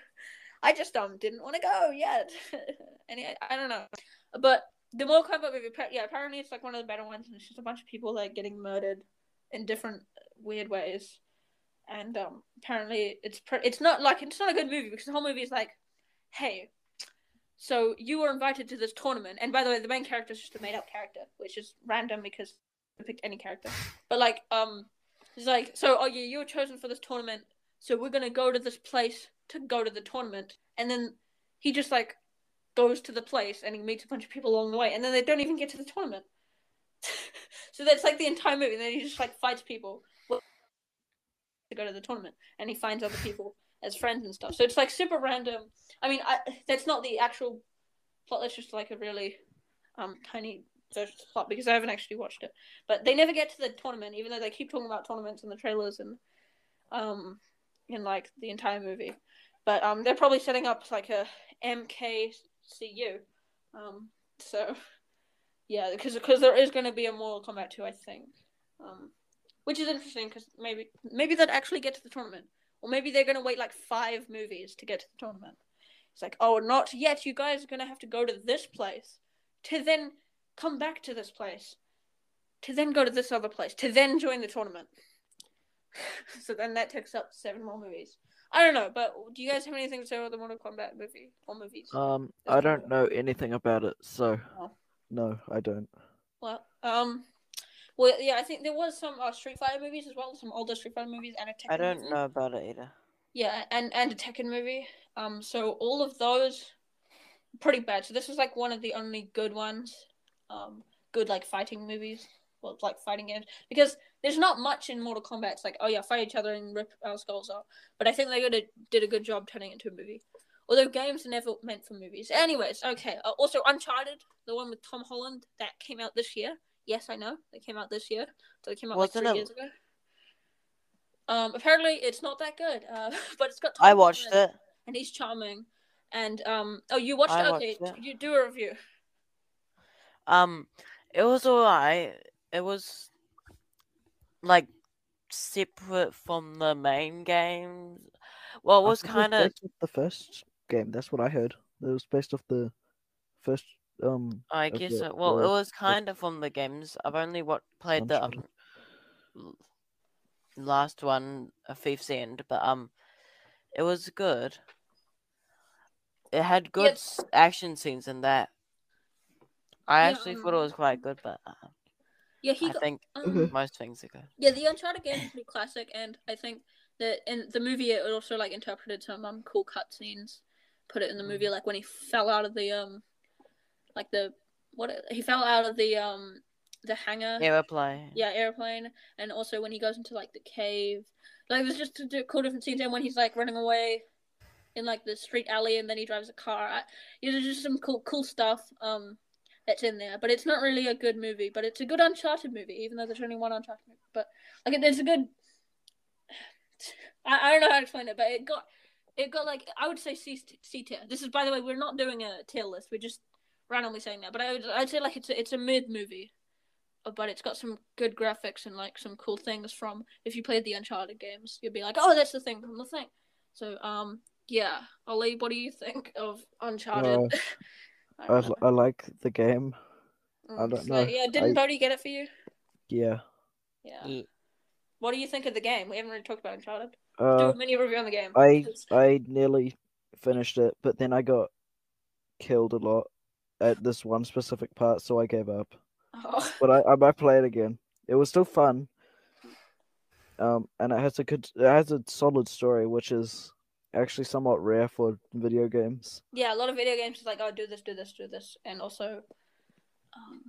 I just um didn't want to go yet. and I, I don't know, but the Mortal Kombat movie, yeah, apparently it's like one of the better ones, and it's just a bunch of people like getting murdered in different weird ways. And um, apparently it's pre- it's not like it's not a good movie because the whole movie is like, hey, so you were invited to this tournament, and by the way, the main character is just a made up character, which is random because I picked any character. But like, um, it's like, so oh yeah, you were chosen for this tournament, so we're gonna go to this place to go to the tournament, and then he just like goes to the place and he meets a bunch of people along the way, and then they don't even get to the tournament. so that's like the entire movie, and then he just like fights people to go to the tournament, and he finds other people as friends and stuff. So it's like super random. I mean, I, that's not the actual plot. That's just like a really um tiny version of plot because I haven't actually watched it. But they never get to the tournament, even though they keep talking about tournaments in the trailers and um in like the entire movie. But um, they're probably setting up like a MKCU. Um, so yeah, because because there is going to be a Mortal Kombat 2, I think. Um, which is interesting because maybe maybe they'd actually get to the tournament, or maybe they're going to wait like five movies to get to the tournament. It's like, oh, not yet. You guys are going to have to go to this place to then come back to this place to then go to this other place to then join the tournament. so then that takes up seven more movies. I don't know, but do you guys have anything to say about the Mortal Kombat movie or movies? Um, That's I don't know anything about it, so Oh. no, I don't. Well, um, well, yeah, I think there was some uh, Street Fighter movies as well, some older Street Fighter movies and a Tekken I don't movie. know about it either. Yeah, and and a Tekken movie. Um, so all of those pretty bad. So this was like one of the only good ones. Um, good like fighting movies. Well, like fighting games because there's not much in Mortal Kombat. It's like oh yeah, fight each other and rip our skulls off. But I think they did a, did a good job turning it into a movie. Although games are never meant for movies. Anyways, okay. Uh, also, Uncharted, the one with Tom Holland that came out this year. Yes, I know they came out this year. So it came out Wasn't like three it- years ago. Um, apparently it's not that good. Uh, but it's got. Tom I watched Holland, it. and he's charming. And um, oh, you watched I it? Okay, watched it. you do a review. Um, it was alright. It was like separate from the main games. Well, it was kind of the first game. That's what I heard. It was based off the first. Um, I guess the so. Well, it was kind of from the games. I've only what played the um, last one, A Thief's End, but um, it was good. It had good Yes. action scenes in that. I Yeah, actually thought it um, was quite good, but uh, Yeah, he I got. think Um, most things are good. yeah, the Uncharted game is pretty classic, and I think that in the movie it also like interpreted some um cool cutscenes. Put it in the Mm. movie, like when he fell out of the um, like the what he fell out of the um the hangar. Aeroplane. yeah airplane and also when he goes into like the cave like there's just a cool different scenes and when he's like running away in like the street alley and then he drives a car I, yeah, there's just some cool cool stuff um that's in there but it's not really a good movie but it's a good uncharted movie even though there's only one uncharted movie but like there's a good I, I don't know how to explain it but it got it got like i would say c, c tier this is by the way we're not doing a tier list we're just randomly saying that but i would i'd say like it's a, it's a mid movie uh, but it's got some good graphics and like some cool things from if you played the Uncharted games, you'd be like, oh, that's the thing from the thing. So um, yeah, Ollie, what do you think of Uncharted? I, don't l- I like the game. know. I Mm, don't so, know. Yeah, didn't I- Bodie get it for you? Yeah. Yeah. Yeah. What do you think of the game? We haven't really talked about Uncharted. Do Uh, a mini review on the game. I I nearly finished it, but then I got killed a lot at this one specific part, so I gave up. Oh, But I, I might play it again. It was still fun. Um, and it has a good, it has a solid story, which is actually somewhat rare for video games. yeah, a lot of video games is like, oh, do this, do this, do this, and also, um,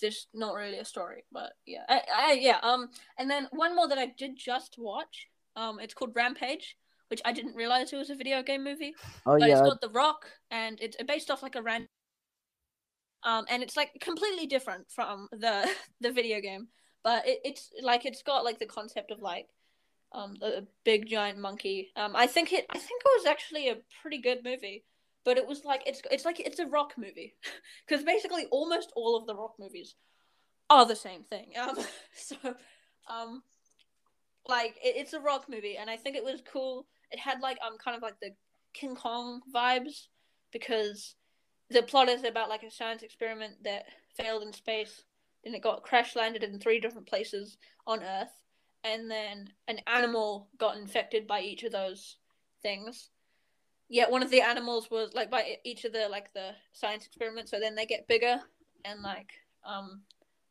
there's- not really a story, but yeah, I, I, yeah, um, and then one more that I did just watch, um, it's called Rampage, which I didn't realize it was a video game movie, Oh but yeah, it's got The Rock, and it's based off like a random, um, and it's like completely different from the the video game, but it, it's like it's got like the concept of like um a big giant monkey. Um, I think it I think it was actually a pretty good movie, but it was like it's it's like it's a rock movie, because basically almost all of the rock movies are the same thing. Um, so um, like it, it's a rock movie, and I think it was cool. It had like um kind of like the King Kong vibes because the plot is about like a science experiment that failed in space, then it got crash landed in three different places on Earth, and then an animal got infected by each of those things. Yet one of the animals was like by each of the like the science experiments, so then they get bigger and like um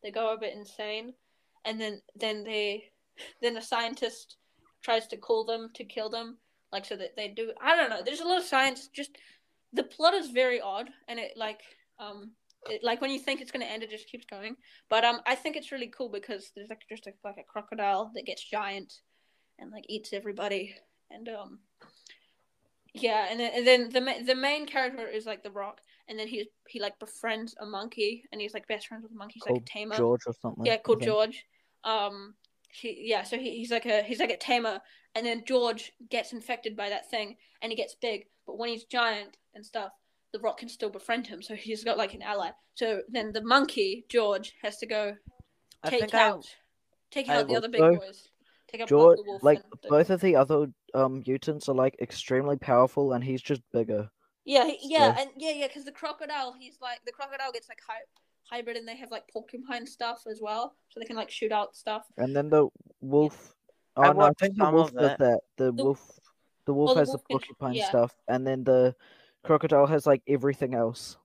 they go a bit insane, and then then they then a scientist tries to call them to kill them, like so that they do. I don't know. There's a lot of science. Just the plot is very odd, and it like um it, like when you think it's gonna end, it just keeps going. But um, I think it's really cool because there's like just a, like a crocodile that gets giant and like eats everybody, and um, yeah, and then and then the ma- the main character is like the Rock, and then he he like befriends a monkey, and he's like best friends with a monkey. He's like a tamer. George or something. Yeah, called. George. Um, he yeah, so he, he's like a he's like a tamer, and then George gets infected by that thing, and he gets big. But when he's giant and stuff, the Rock can still befriend him, so he's got like an ally. So then the monkey George has to go I take think I, out take I out the other big also- boys. Take out George, the wolf like the- both of the other um mutants are like extremely powerful, and he's just bigger. Yeah, he, yeah, So- and yeah, yeah, because the crocodile, he's like the crocodile gets like hy- hybrid, and they have like porcupine stuff as well, so they can like shoot out stuff. And then the wolf. Oh I no, I think the wolf of does that. The, The- wolf, the wolf Oh, the has wolf the can- porcupine yeah. stuff, and then the crocodile has like everything else.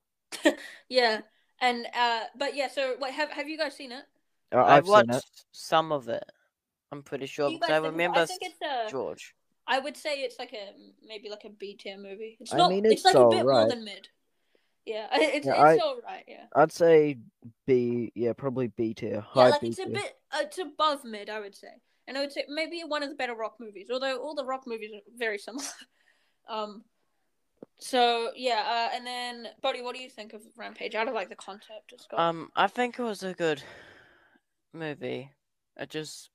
Yeah, and uh, but yeah, so wait, have have you guys seen it? Uh, I I've watched it. some of it. I'm pretty sure You because guys I think- remember I think it's uh, George. I would say it's like a maybe like a B tier movie. It's I not. mean, it's, it's like a bit more than mid. Yeah, it's Yeah, it's I- all right. Yeah. I'd say B. Yeah, probably B tier. Yeah, like B it's a bit. Uh, it's above mid, I would say, and I would say maybe one of the better rock movies. Although all the rock movies are very similar. um. So yeah, uh, and then Buddy, what do you think of Rampage? Out of like the concept, just go. Um, I think it was a good movie. It just,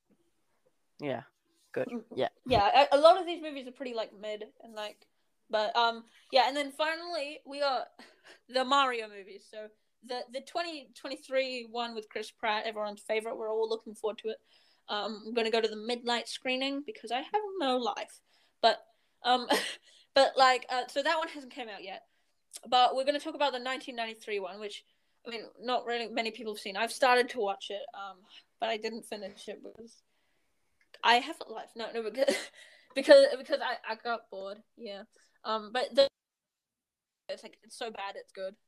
yeah, good. Mm, Yeah. yeah, a, a lot of these movies are pretty like mid and like, but um, yeah, and then finally we got the Mario movies. So the the twenty twenty three one with Chris Pratt, everyone's favorite. We're all looking forward to it. Um, I'm gonna go to the midnight screening because I have no life, but um, but like, uh, so that one hasn't came out yet. But we're gonna talk about the 1993 one, which I mean, not really many people have seen. I've started to watch it, um, but I didn't finish it because I have a life. No, no, because because because I, I got bored. Yeah. Um, but the it's like it's so bad it's good.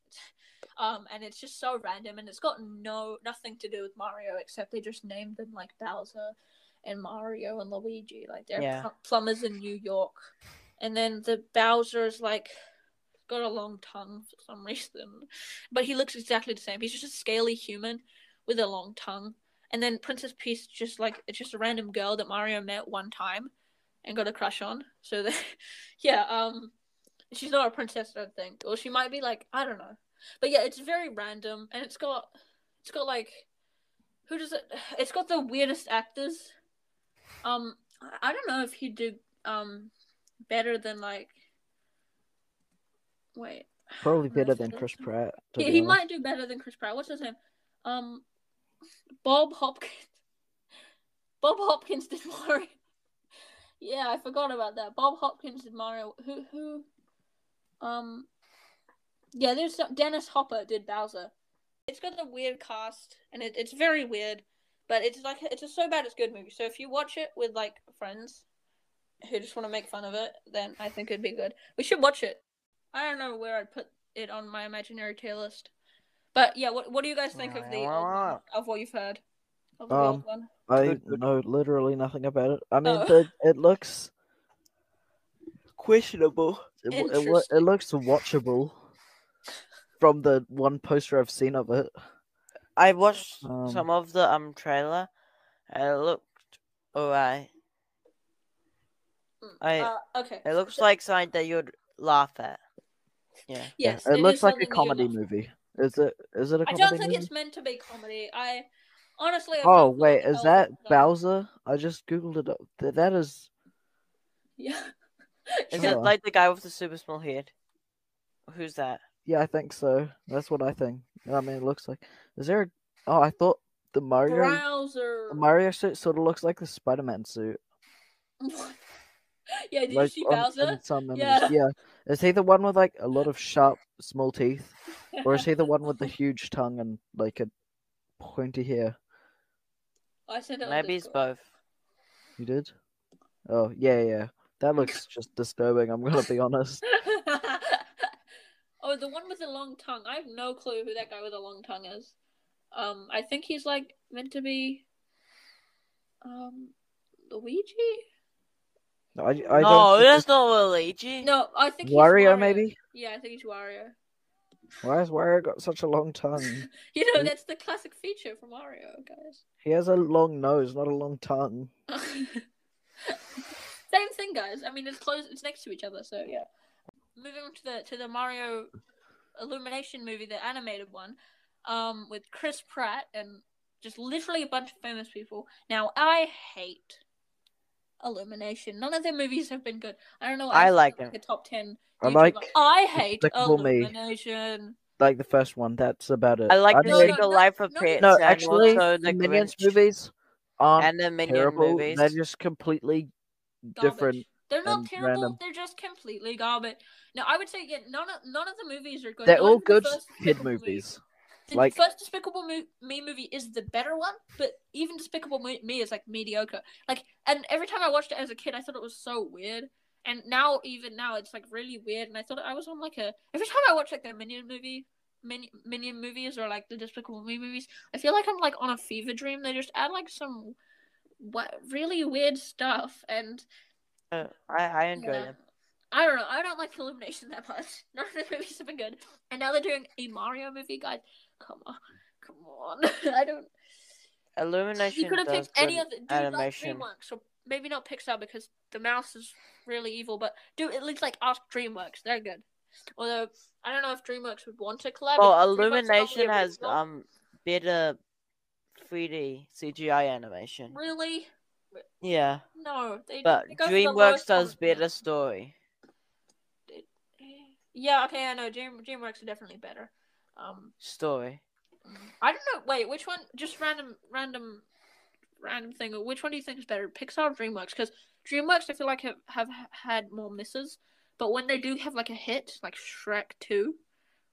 Um, and it's just so random, and it's got no nothing to do with Mario except they just named them like Bowser and Mario and Luigi, like they're Yeah. pl- plumbers in New York. And then the Bowser's like got a long tongue for some reason, but he looks exactly the same. He's just a scaly human with a long tongue. And then Princess Peach just like it's just a random girl that Mario met one time and got a crush on. So yeah, um she's not a princess, I don't think. Or she might be like I don't know. But yeah, it's very random and it's got it's got like who does it it's got the weirdest actors. Um I- don't know if he'd do um better than like wait. Probably better than Chris. Pratt. to He, honest. might do better than Chris Pratt. What's his name? Um, Bob Hopkins. Bob Hopkins did Mario. yeah, I forgot about that. Bob Hopkins did Mario. Who who? Um, yeah, there's some, Dennis Hopper did Bowser. It's got a weird cast, and it, it's very weird, but it's like it's a so bad it's good movie. So if you watch it with like friends who just want to make fun of it, then I think it'd be good. We should watch it. I don't know where I'd put it on my imaginary tier list. But yeah, what what do you guys think of the of what you've heard of the Um, one? I Good, good. know literally nothing about it. I mean, Oh. the, it looks questionable. It, it, it looks watchable from the one poster I've seen of it. I watched Um, some of the um trailer, and it looked alright. I- uh, okay. It looks So- like something that you'd laugh at. Yeah. yes, It looks like a something that you comedy movie. Is it? Is it a comedy I don't think movie? it's meant to be comedy. I honestly. I've Oh wait, is hell that of Bowser? I just googled it. Up. Th- That is. Yeah. Is Yeah. it like the guy with the super small head? Who's that? Yeah, I think so. That's what I think. I mean, it looks like. Is there? A... Oh, I thought the Mario. Bowser. The Mario suit sort of looks like the Spider-Man suit. yeah, did like you see Bowser? in some. Yeah. Yeah. Is he the one with like a lot of sharp, small teeth, or is he the one with the huge tongue and like a pointy hair? I said it Maybe it's both. You did? Oh yeah, yeah. That looks just disturbing. I'm gonna be honest. oh, the one with the long tongue. I have no clue who that guy with the long tongue is. Um, I think he's like meant to be, um, Luigi. I, I no, don't. think that's not Luigi. No, I think he's Wario, maybe. Yeah, I think he's Wario. Why has Wario got such a long tongue? You know, that's the classic feature from Mario, guys. He has a long nose, not a long tongue. Same thing, guys. I mean, it's close. It's next to each other, so yeah. Moving on to the to the Mario Illumination movie, the animated one, um, with Chris Pratt and just literally a bunch of famous people. Now, I hate Illumination. None of their movies have been good. I don't know. I saw, like the top ten. I YouTuber. like I hate Despicable Me. Illumination. Like the first one. That's about it. I like I the No, mean- no, no, Life of no, Pets no, and actually, also the the Minions Grinch movies aren't and the Minion terrible. movies. They're just completely Garbage. different. They're not terrible. random. They're just completely garbage. No, I would say yeah, none of none of the movies are good. They're Not all even the good kid Despicable Me. movies. The Like- first Despicable Me movie is the better one, but even Despicable Me Me is like mediocre. Like, and every time I watched it as a kid, I thought it was so weird. And now, even now, it's like really weird. And I thought I was on like a. Every time I watch like the Minion movie, Minion, Minion movies or like the Despicable Me movies, I feel like I'm like on a fever dream. They just add like some what really weird stuff, and Uh, I I enjoy Yeah. them. I don't know. I don't like Illumination that much. None of the movies have been good. And now they're doing a Mario movie, guys. Come on, come on. I don't. Illumination You could have picked any the dude animation. like DreamWorks, or maybe not Pixar because the mouse is really evil. But do at least like ask DreamWorks. They're good. Although I don't know if DreamWorks would want to collab. Well, because DreamWorks got the Illumination has um better 3D CGI animation. Really? Yeah, No, they. but they DreamWorks does better story. Yeah, okay, I know. Dream DreamWorks are definitely better. Um, Story. I don't know. Wait, which one? Just random, random, random thing. Which one do you think is better, Pixar or DreamWorks? Because DreamWorks, I feel like have, have had more misses, but when they do have like a hit, like Shrek Two,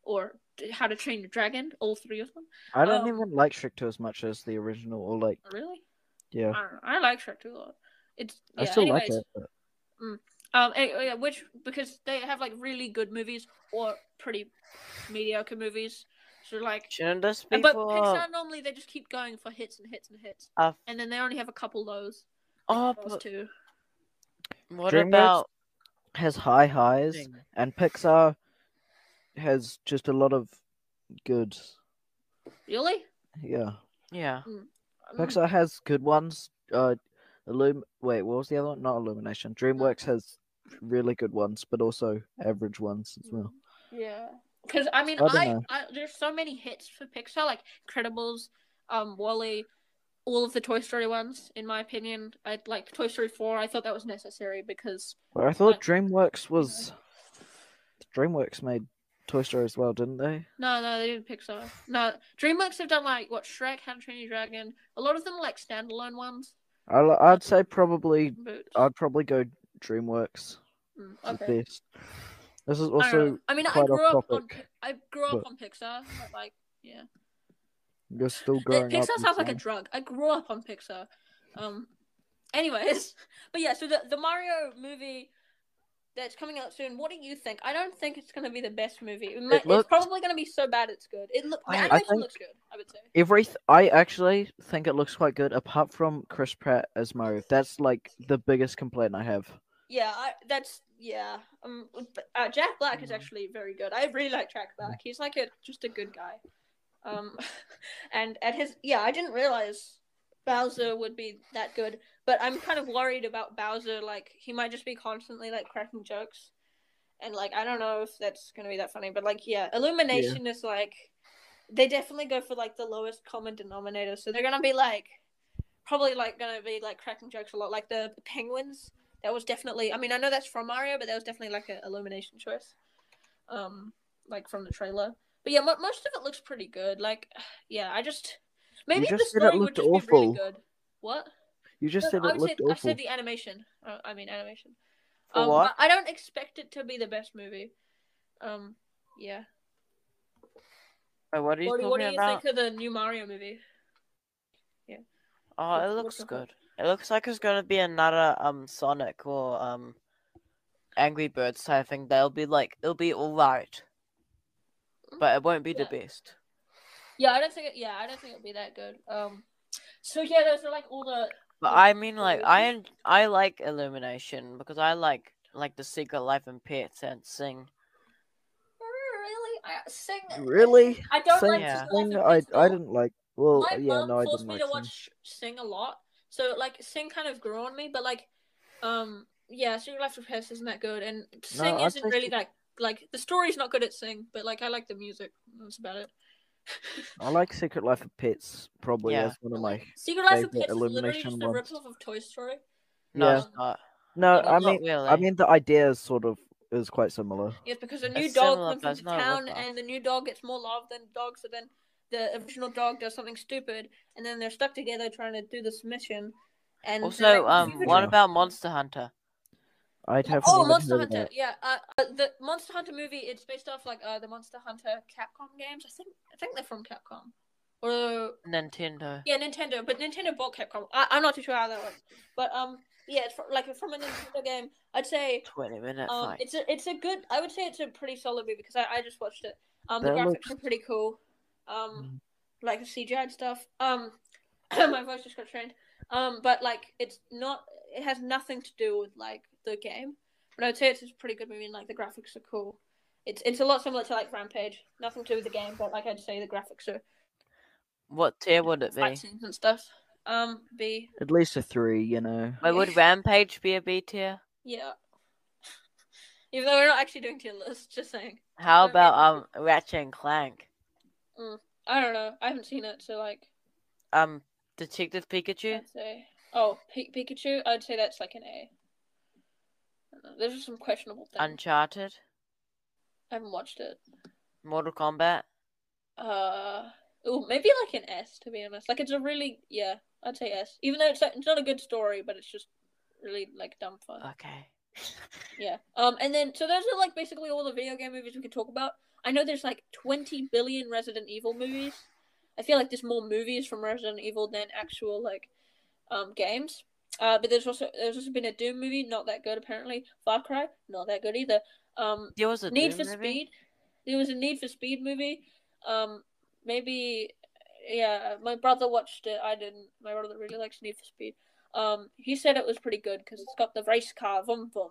or How to Train Your Dragon, all three of them. I don't Um, even like Shrek 2 as much as the original, or like, Really? yeah. I. I like Shrek Two a lot. It's yeah. I still anyways, like it. But... Um, eh, which because they have like really good movies or pretty mediocre movies. So like, Shouldn't this be but for Pixar normally they just keep going for hits and hits and hits, uh, and then they only have a couple lows. oh, Those but two. what DreamWorks about has high highs, thing? and Pixar has just a lot of good. Really? Yeah, Yeah. Mm. Pixar has good ones. Uh, Illum. Wait, what was the other one? Not Illumination. DreamWorks has really good ones, but also average ones as well. Yeah. Because I mean, I I. I there's so many hits for Pixar, like Incredibles, um, WALL-E, all of the Toy Story ones. In my opinion, I like Toy Story four. I thought that was necessary because Well, I thought Like- DreamWorks was. DreamWorks made Toy Story as well, didn't they? no, no, they didn't Pixar. No, DreamWorks have done like what Shrek, How to Train Your Dragon. A lot of them are like standalone ones. I, I'd say probably. I'd probably go DreamWorks. mm, okay. best. This is I, also know. I mean, I grew up on topic, Pi- I grew up but- on Pixar, but like yeah. you're still growing up. Pixar sounds like a drug. I grew up on Pixar. Um, anyways, but yeah, so the the Mario movie that's coming out soon. What do you think? I don't think it's gonna be the best movie. It might, looks- It's probably gonna be so bad it's good. It look the I- animation looks good. I would say. Every I actually think it looks quite good, apart from Chris Pratt as Mario. That's like the biggest complaint I have. Yeah, I, that's yeah. Um, uh, Jack Black is Mhm. actually very good. I really like Jack Black. He's like a just a good guy. Um, and at his yeah, I didn't realize Bowser would be that good. But I'm kind of worried about Bowser. Like he might just be constantly like cracking jokes, and like I don't know if that's gonna be that funny. But like yeah, Illumination is like they definitely go for like the lowest common denominator. So they're gonna be like probably like gonna be like cracking jokes a lot. Like the penguins that was definitely. I mean, I know that's from Mario, but that was definitely like an Illumination choice. Um, like from the trailer. But yeah, mo- most of it looks pretty good. Like, yeah, I just maybe just the story would looked just be really awful. good. What? You just No, said it looked say, I said the animation. Uh, I mean animation. For Um, what? I don't expect it to be the best movie. Um, yeah. Wait, what are you What, do- what do you about? think of the new Mario movie? Yeah. Oh, What- it looks good. It looks like it's gonna be another um Sonic or um Angry Birds type thing. They'll be like it'll be alright, but it won't be the best. Yeah, I don't think. It, yeah, I don't think it'll be that good. Um, so yeah, those are like all the. But I mean, like I I like Illumination because I like like the Secret Life and Pets and Sing. Really, I sing. Really? I don't Sing, like Yeah. Sing, I, I didn't like. Well, My yeah, mom no, I forced didn't me like to Sing. watch Sing a lot, so like Sing kind of grew on me. But like, um, yeah, Secret Life of Pets isn't that good, and Sing I'd isn't really Sing- that like the story's not good at Sing, but like I like the music. That's about it. I like Secret Life of Pets probably Yeah. as one of my. Secret Life of favorite Pets is literally Illumination just a ones. ripoff of Toy Story. No, Yeah. it's not. No, Yeah, I Not mean, really. I mean the idea is sort of is quite similar. Yes, because a new It's dog similar, comes but it's into town, and the new dog gets more love than the dog. So then the original dog does something stupid, and then they're stuck together trying to do this mission. And Also, like, um, what about Monster Hunter? I'd have Oh, Monster Hunter. that. Yeah, uh, uh, the Monster Hunter movie. It's based off like uh the Monster Hunter Capcom games. I think I think they're from Capcom. Or Nintendo. yeah, Nintendo. But Nintendo bought Capcom. I, I'm not too sure how that works. But um, yeah, it's fr- like from a Nintendo game. I'd say Twenty minutes. um, it's a it's a good. I would say it's a pretty solid movie because I, I just watched it. Um, the That graphics looks- are pretty cool. Mm. Um, like the CGI and stuff. Um, my voice just got trained. Um, but like it's not. It has nothing to do with like the game. But I would say it's a pretty good movie and like the graphics are cool. It's it's a lot similar to like Rampage. Nothing to do with the game, but like I'd say the graphics are What tier would it fight be? scenes and stuff. Um, B. At least a three, you know. Wait, would Rampage be a B tier? Yeah. Even though we're not actually doing tier lists, just saying. How about um Ratchet and Clank? I don't know. I haven't seen it, so like Um, Detective Pikachu? I'd say. Oh, P- Pikachu. I'd say that's like an A. don't. There's just some questionable things. Uncharted? I haven't watched it. Mortal Kombat? Uh, oh, maybe like an S to be honest. Like it's a really yeah, I'd say S. Even though it's it's not a good story, but it's just really like dumb fun. Okay. Yeah. Um, and then so those are like basically all the video game movies we could talk about. I know there's like 20 billion Resident Evil movies. I feel like there's more movies from Resident Evil than actual like um games. Uh, but there's also there's also been a Doom movie, not that good apparently. Far Cry, not that good either. Um, There was a Need Doom for movie? Speed. There was a Need for Speed movie. Um, maybe, yeah. My brother watched it. I didn't. My brother really likes Need for Speed. Um, he said it was pretty good because it's got the race car, vum vum,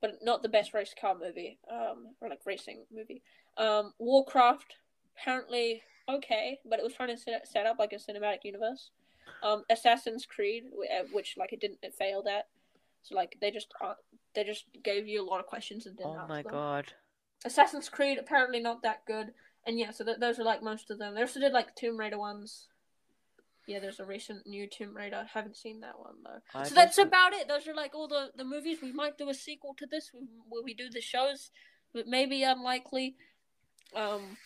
but not the best race car movie. Um, or like racing movie. Um, Warcraft apparently okay, but it was trying to set, set up like a cinematic universe. Um, Assassin's Creed, uh, which like it didn't, it failed at. So like they just uh, they just gave you a lot of questions and didn't Oh my them. god. Assassin's Creed apparently not that good, and yeah, so th- those are like most of them. They also did like Tomb Raider ones. Yeah, there's a recent new Tomb Raider. I Haven't seen that one though. I so that's about it. Those are like all the the movies. We might do a sequel to this where we do the shows, but maybe unlikely. Um,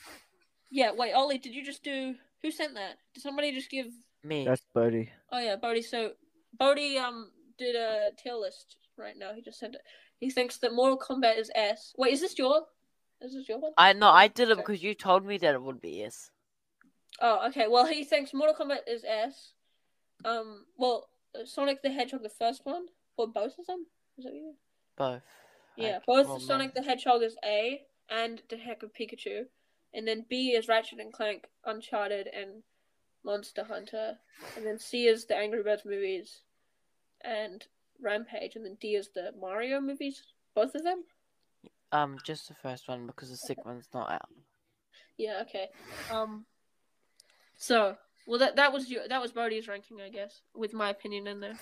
yeah. Wait, Ollie, did you just do? Who sent that? Did somebody just give? Me. That's Bodie. Oh yeah, Bodie. So Bodie um did a tier list right now. He just sent it. He thinks that Mortal Kombat is S. Wait, is this your? Is this your one? I no, I did it Okay. because you told me that it would be S. Oh, okay. Well, he thinks Mortal Kombat is S. Um, well, Sonic the Hedgehog, the first one, or both of them? Is that you? Both. Yeah, Like, both well, Sonic the Hedgehog is A, and Detective Pikachu, and then B is Ratchet and Clank, Uncharted, and Monster Hunter, and then C is the Angry Birds movies, and Rampage, and then D is the Mario movies. Both of them. Um, just the first one because the second one's not out. Yeah. Okay. Um. So, well, that that was your that was Bodie's ranking, I guess, with my opinion in there.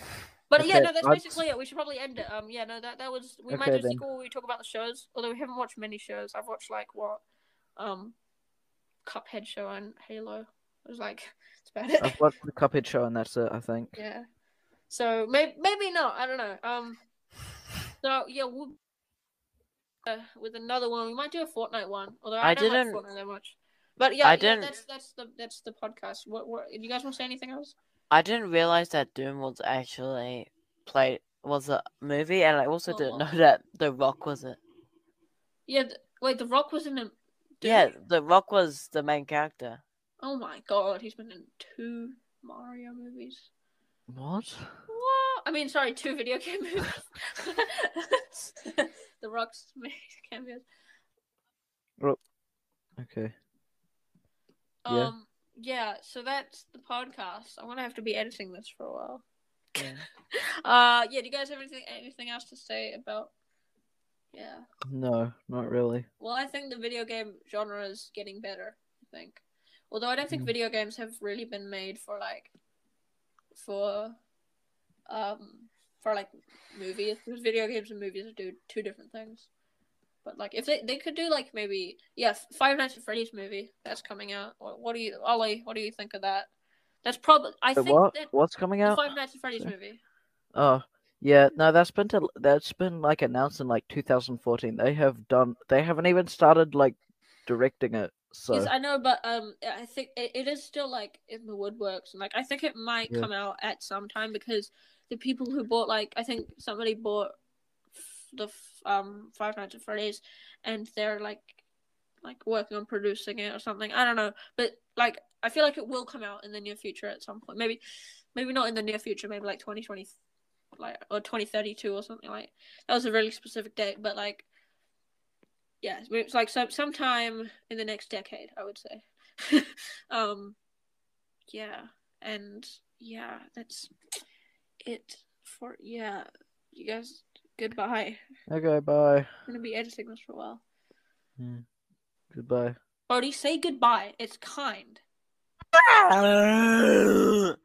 But yeah, no, that's let's- basically it. We should probably end it. Um, yeah, no, that that was. We might Okay, do a sequel where we talk about the shows. Although we haven't watched many shows. I've watched like what, um, Cuphead show and Halo. It was like it's about it. I've watched the Cuphead show and that's it, I think. Yeah. So maybe maybe not. I don't know. Um. So yeah, we'll uh, with another one. We might do a Fortnite one. Although I, I don't didn't- like Fortnite that much. But yeah, I didn't- that's that's the that's the podcast. What what? Do you guys want to say anything else? I didn't realize that Doom was actually played was a movie, and I also didn't know Oh. that The Rock was it. Yeah. Th- wait, The Rock was in a. Yeah, The Rock was the main character. Oh my god, he's been in two Mario movies. What? What? I mean, sorry, two video game movies. the Rock's made cameos. Okay. Yeah. Um. Yeah. So that's the podcast. I'm gonna have to be editing this for a while. Yeah. Uh. Yeah. Do you guys have anything anything else to say about? Yeah. No, not really. Well, I think the video game genre is getting better. I think, although I don't think Mm. video games have really been made for like, for, um, for like movies. Because video games and movies do two different things. But like, if they they could do like maybe yeah, Five Nights at Freddy's movie that's coming out. What, what do you, Ollie? What do you think of that? That's probably I The think what? that What's coming out? Five Nights at Freddy's movie. Oh, yeah. No, that's been to, that's been like announced in like 2014. They have done. They haven't even started like directing it. So Yes, I know, but um, I think it, it is still like in the woodworks, and like I think it might Yeah. come out at some time because the people who bought like I think somebody bought the um Five Nights at Freddy's, and they're like like working on producing it or something. I don't know, but like I feel like it will come out in the near future at some point. Maybe, maybe not in the near future. Maybe like twenty twenty, like or twenty thirty two or something like. That was a really specific date, but like yeah, it's like some sometime in the next decade, I would say. um, yeah, and yeah, that's it For yeah, you guys. Goodbye. Okay, bye. I'm gonna be editing this for a while. Hmm. Goodbye. Odie, say goodbye. It's kind.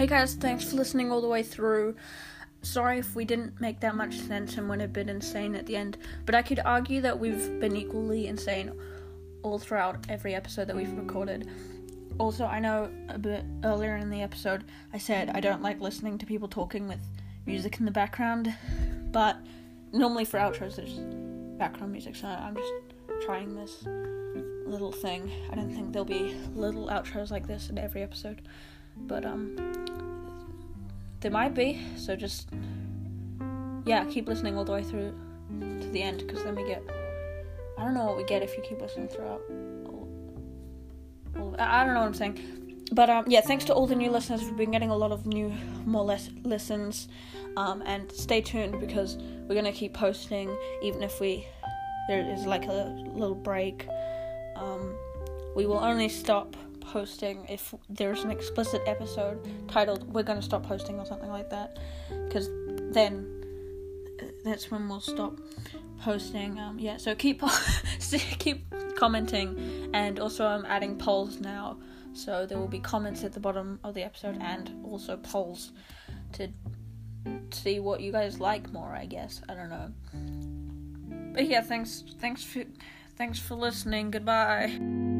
Hey guys, thanks for listening all the way through. Sorry if we didn't make that much sense and went a bit insane at the end, but I could argue that we've been equally insane all throughout every episode that we've recorded. Also, I know a bit earlier in the episode I said I don't like listening to people talking with music in the background, but normally for outros there's background music, so I'm just trying this little thing. I don't think there'll be little outros like this in every episode, but um, there might be. So just yeah, keep listening all the way through to the end, because then we get. I don't know what we get if you keep listening throughout. I don't know what I'm saying, but um, yeah. Thanks to all the new listeners. We've been getting a lot of new, more less listens, um, and stay tuned because we're gonna keep posting even if we there is like a little break. Um, we will only stop posting if there's an explicit episode titled "We're gonna stop posting" or something like that, because then uh, that's when we'll stop posting. Um, yeah, so keep keep commenting, and also I'm adding polls now, so there will be comments at the bottom of the episode and also polls to see what you guys like more. I guess I don't know. But yeah, thanks, thanks for, thanks for listening. Goodbye.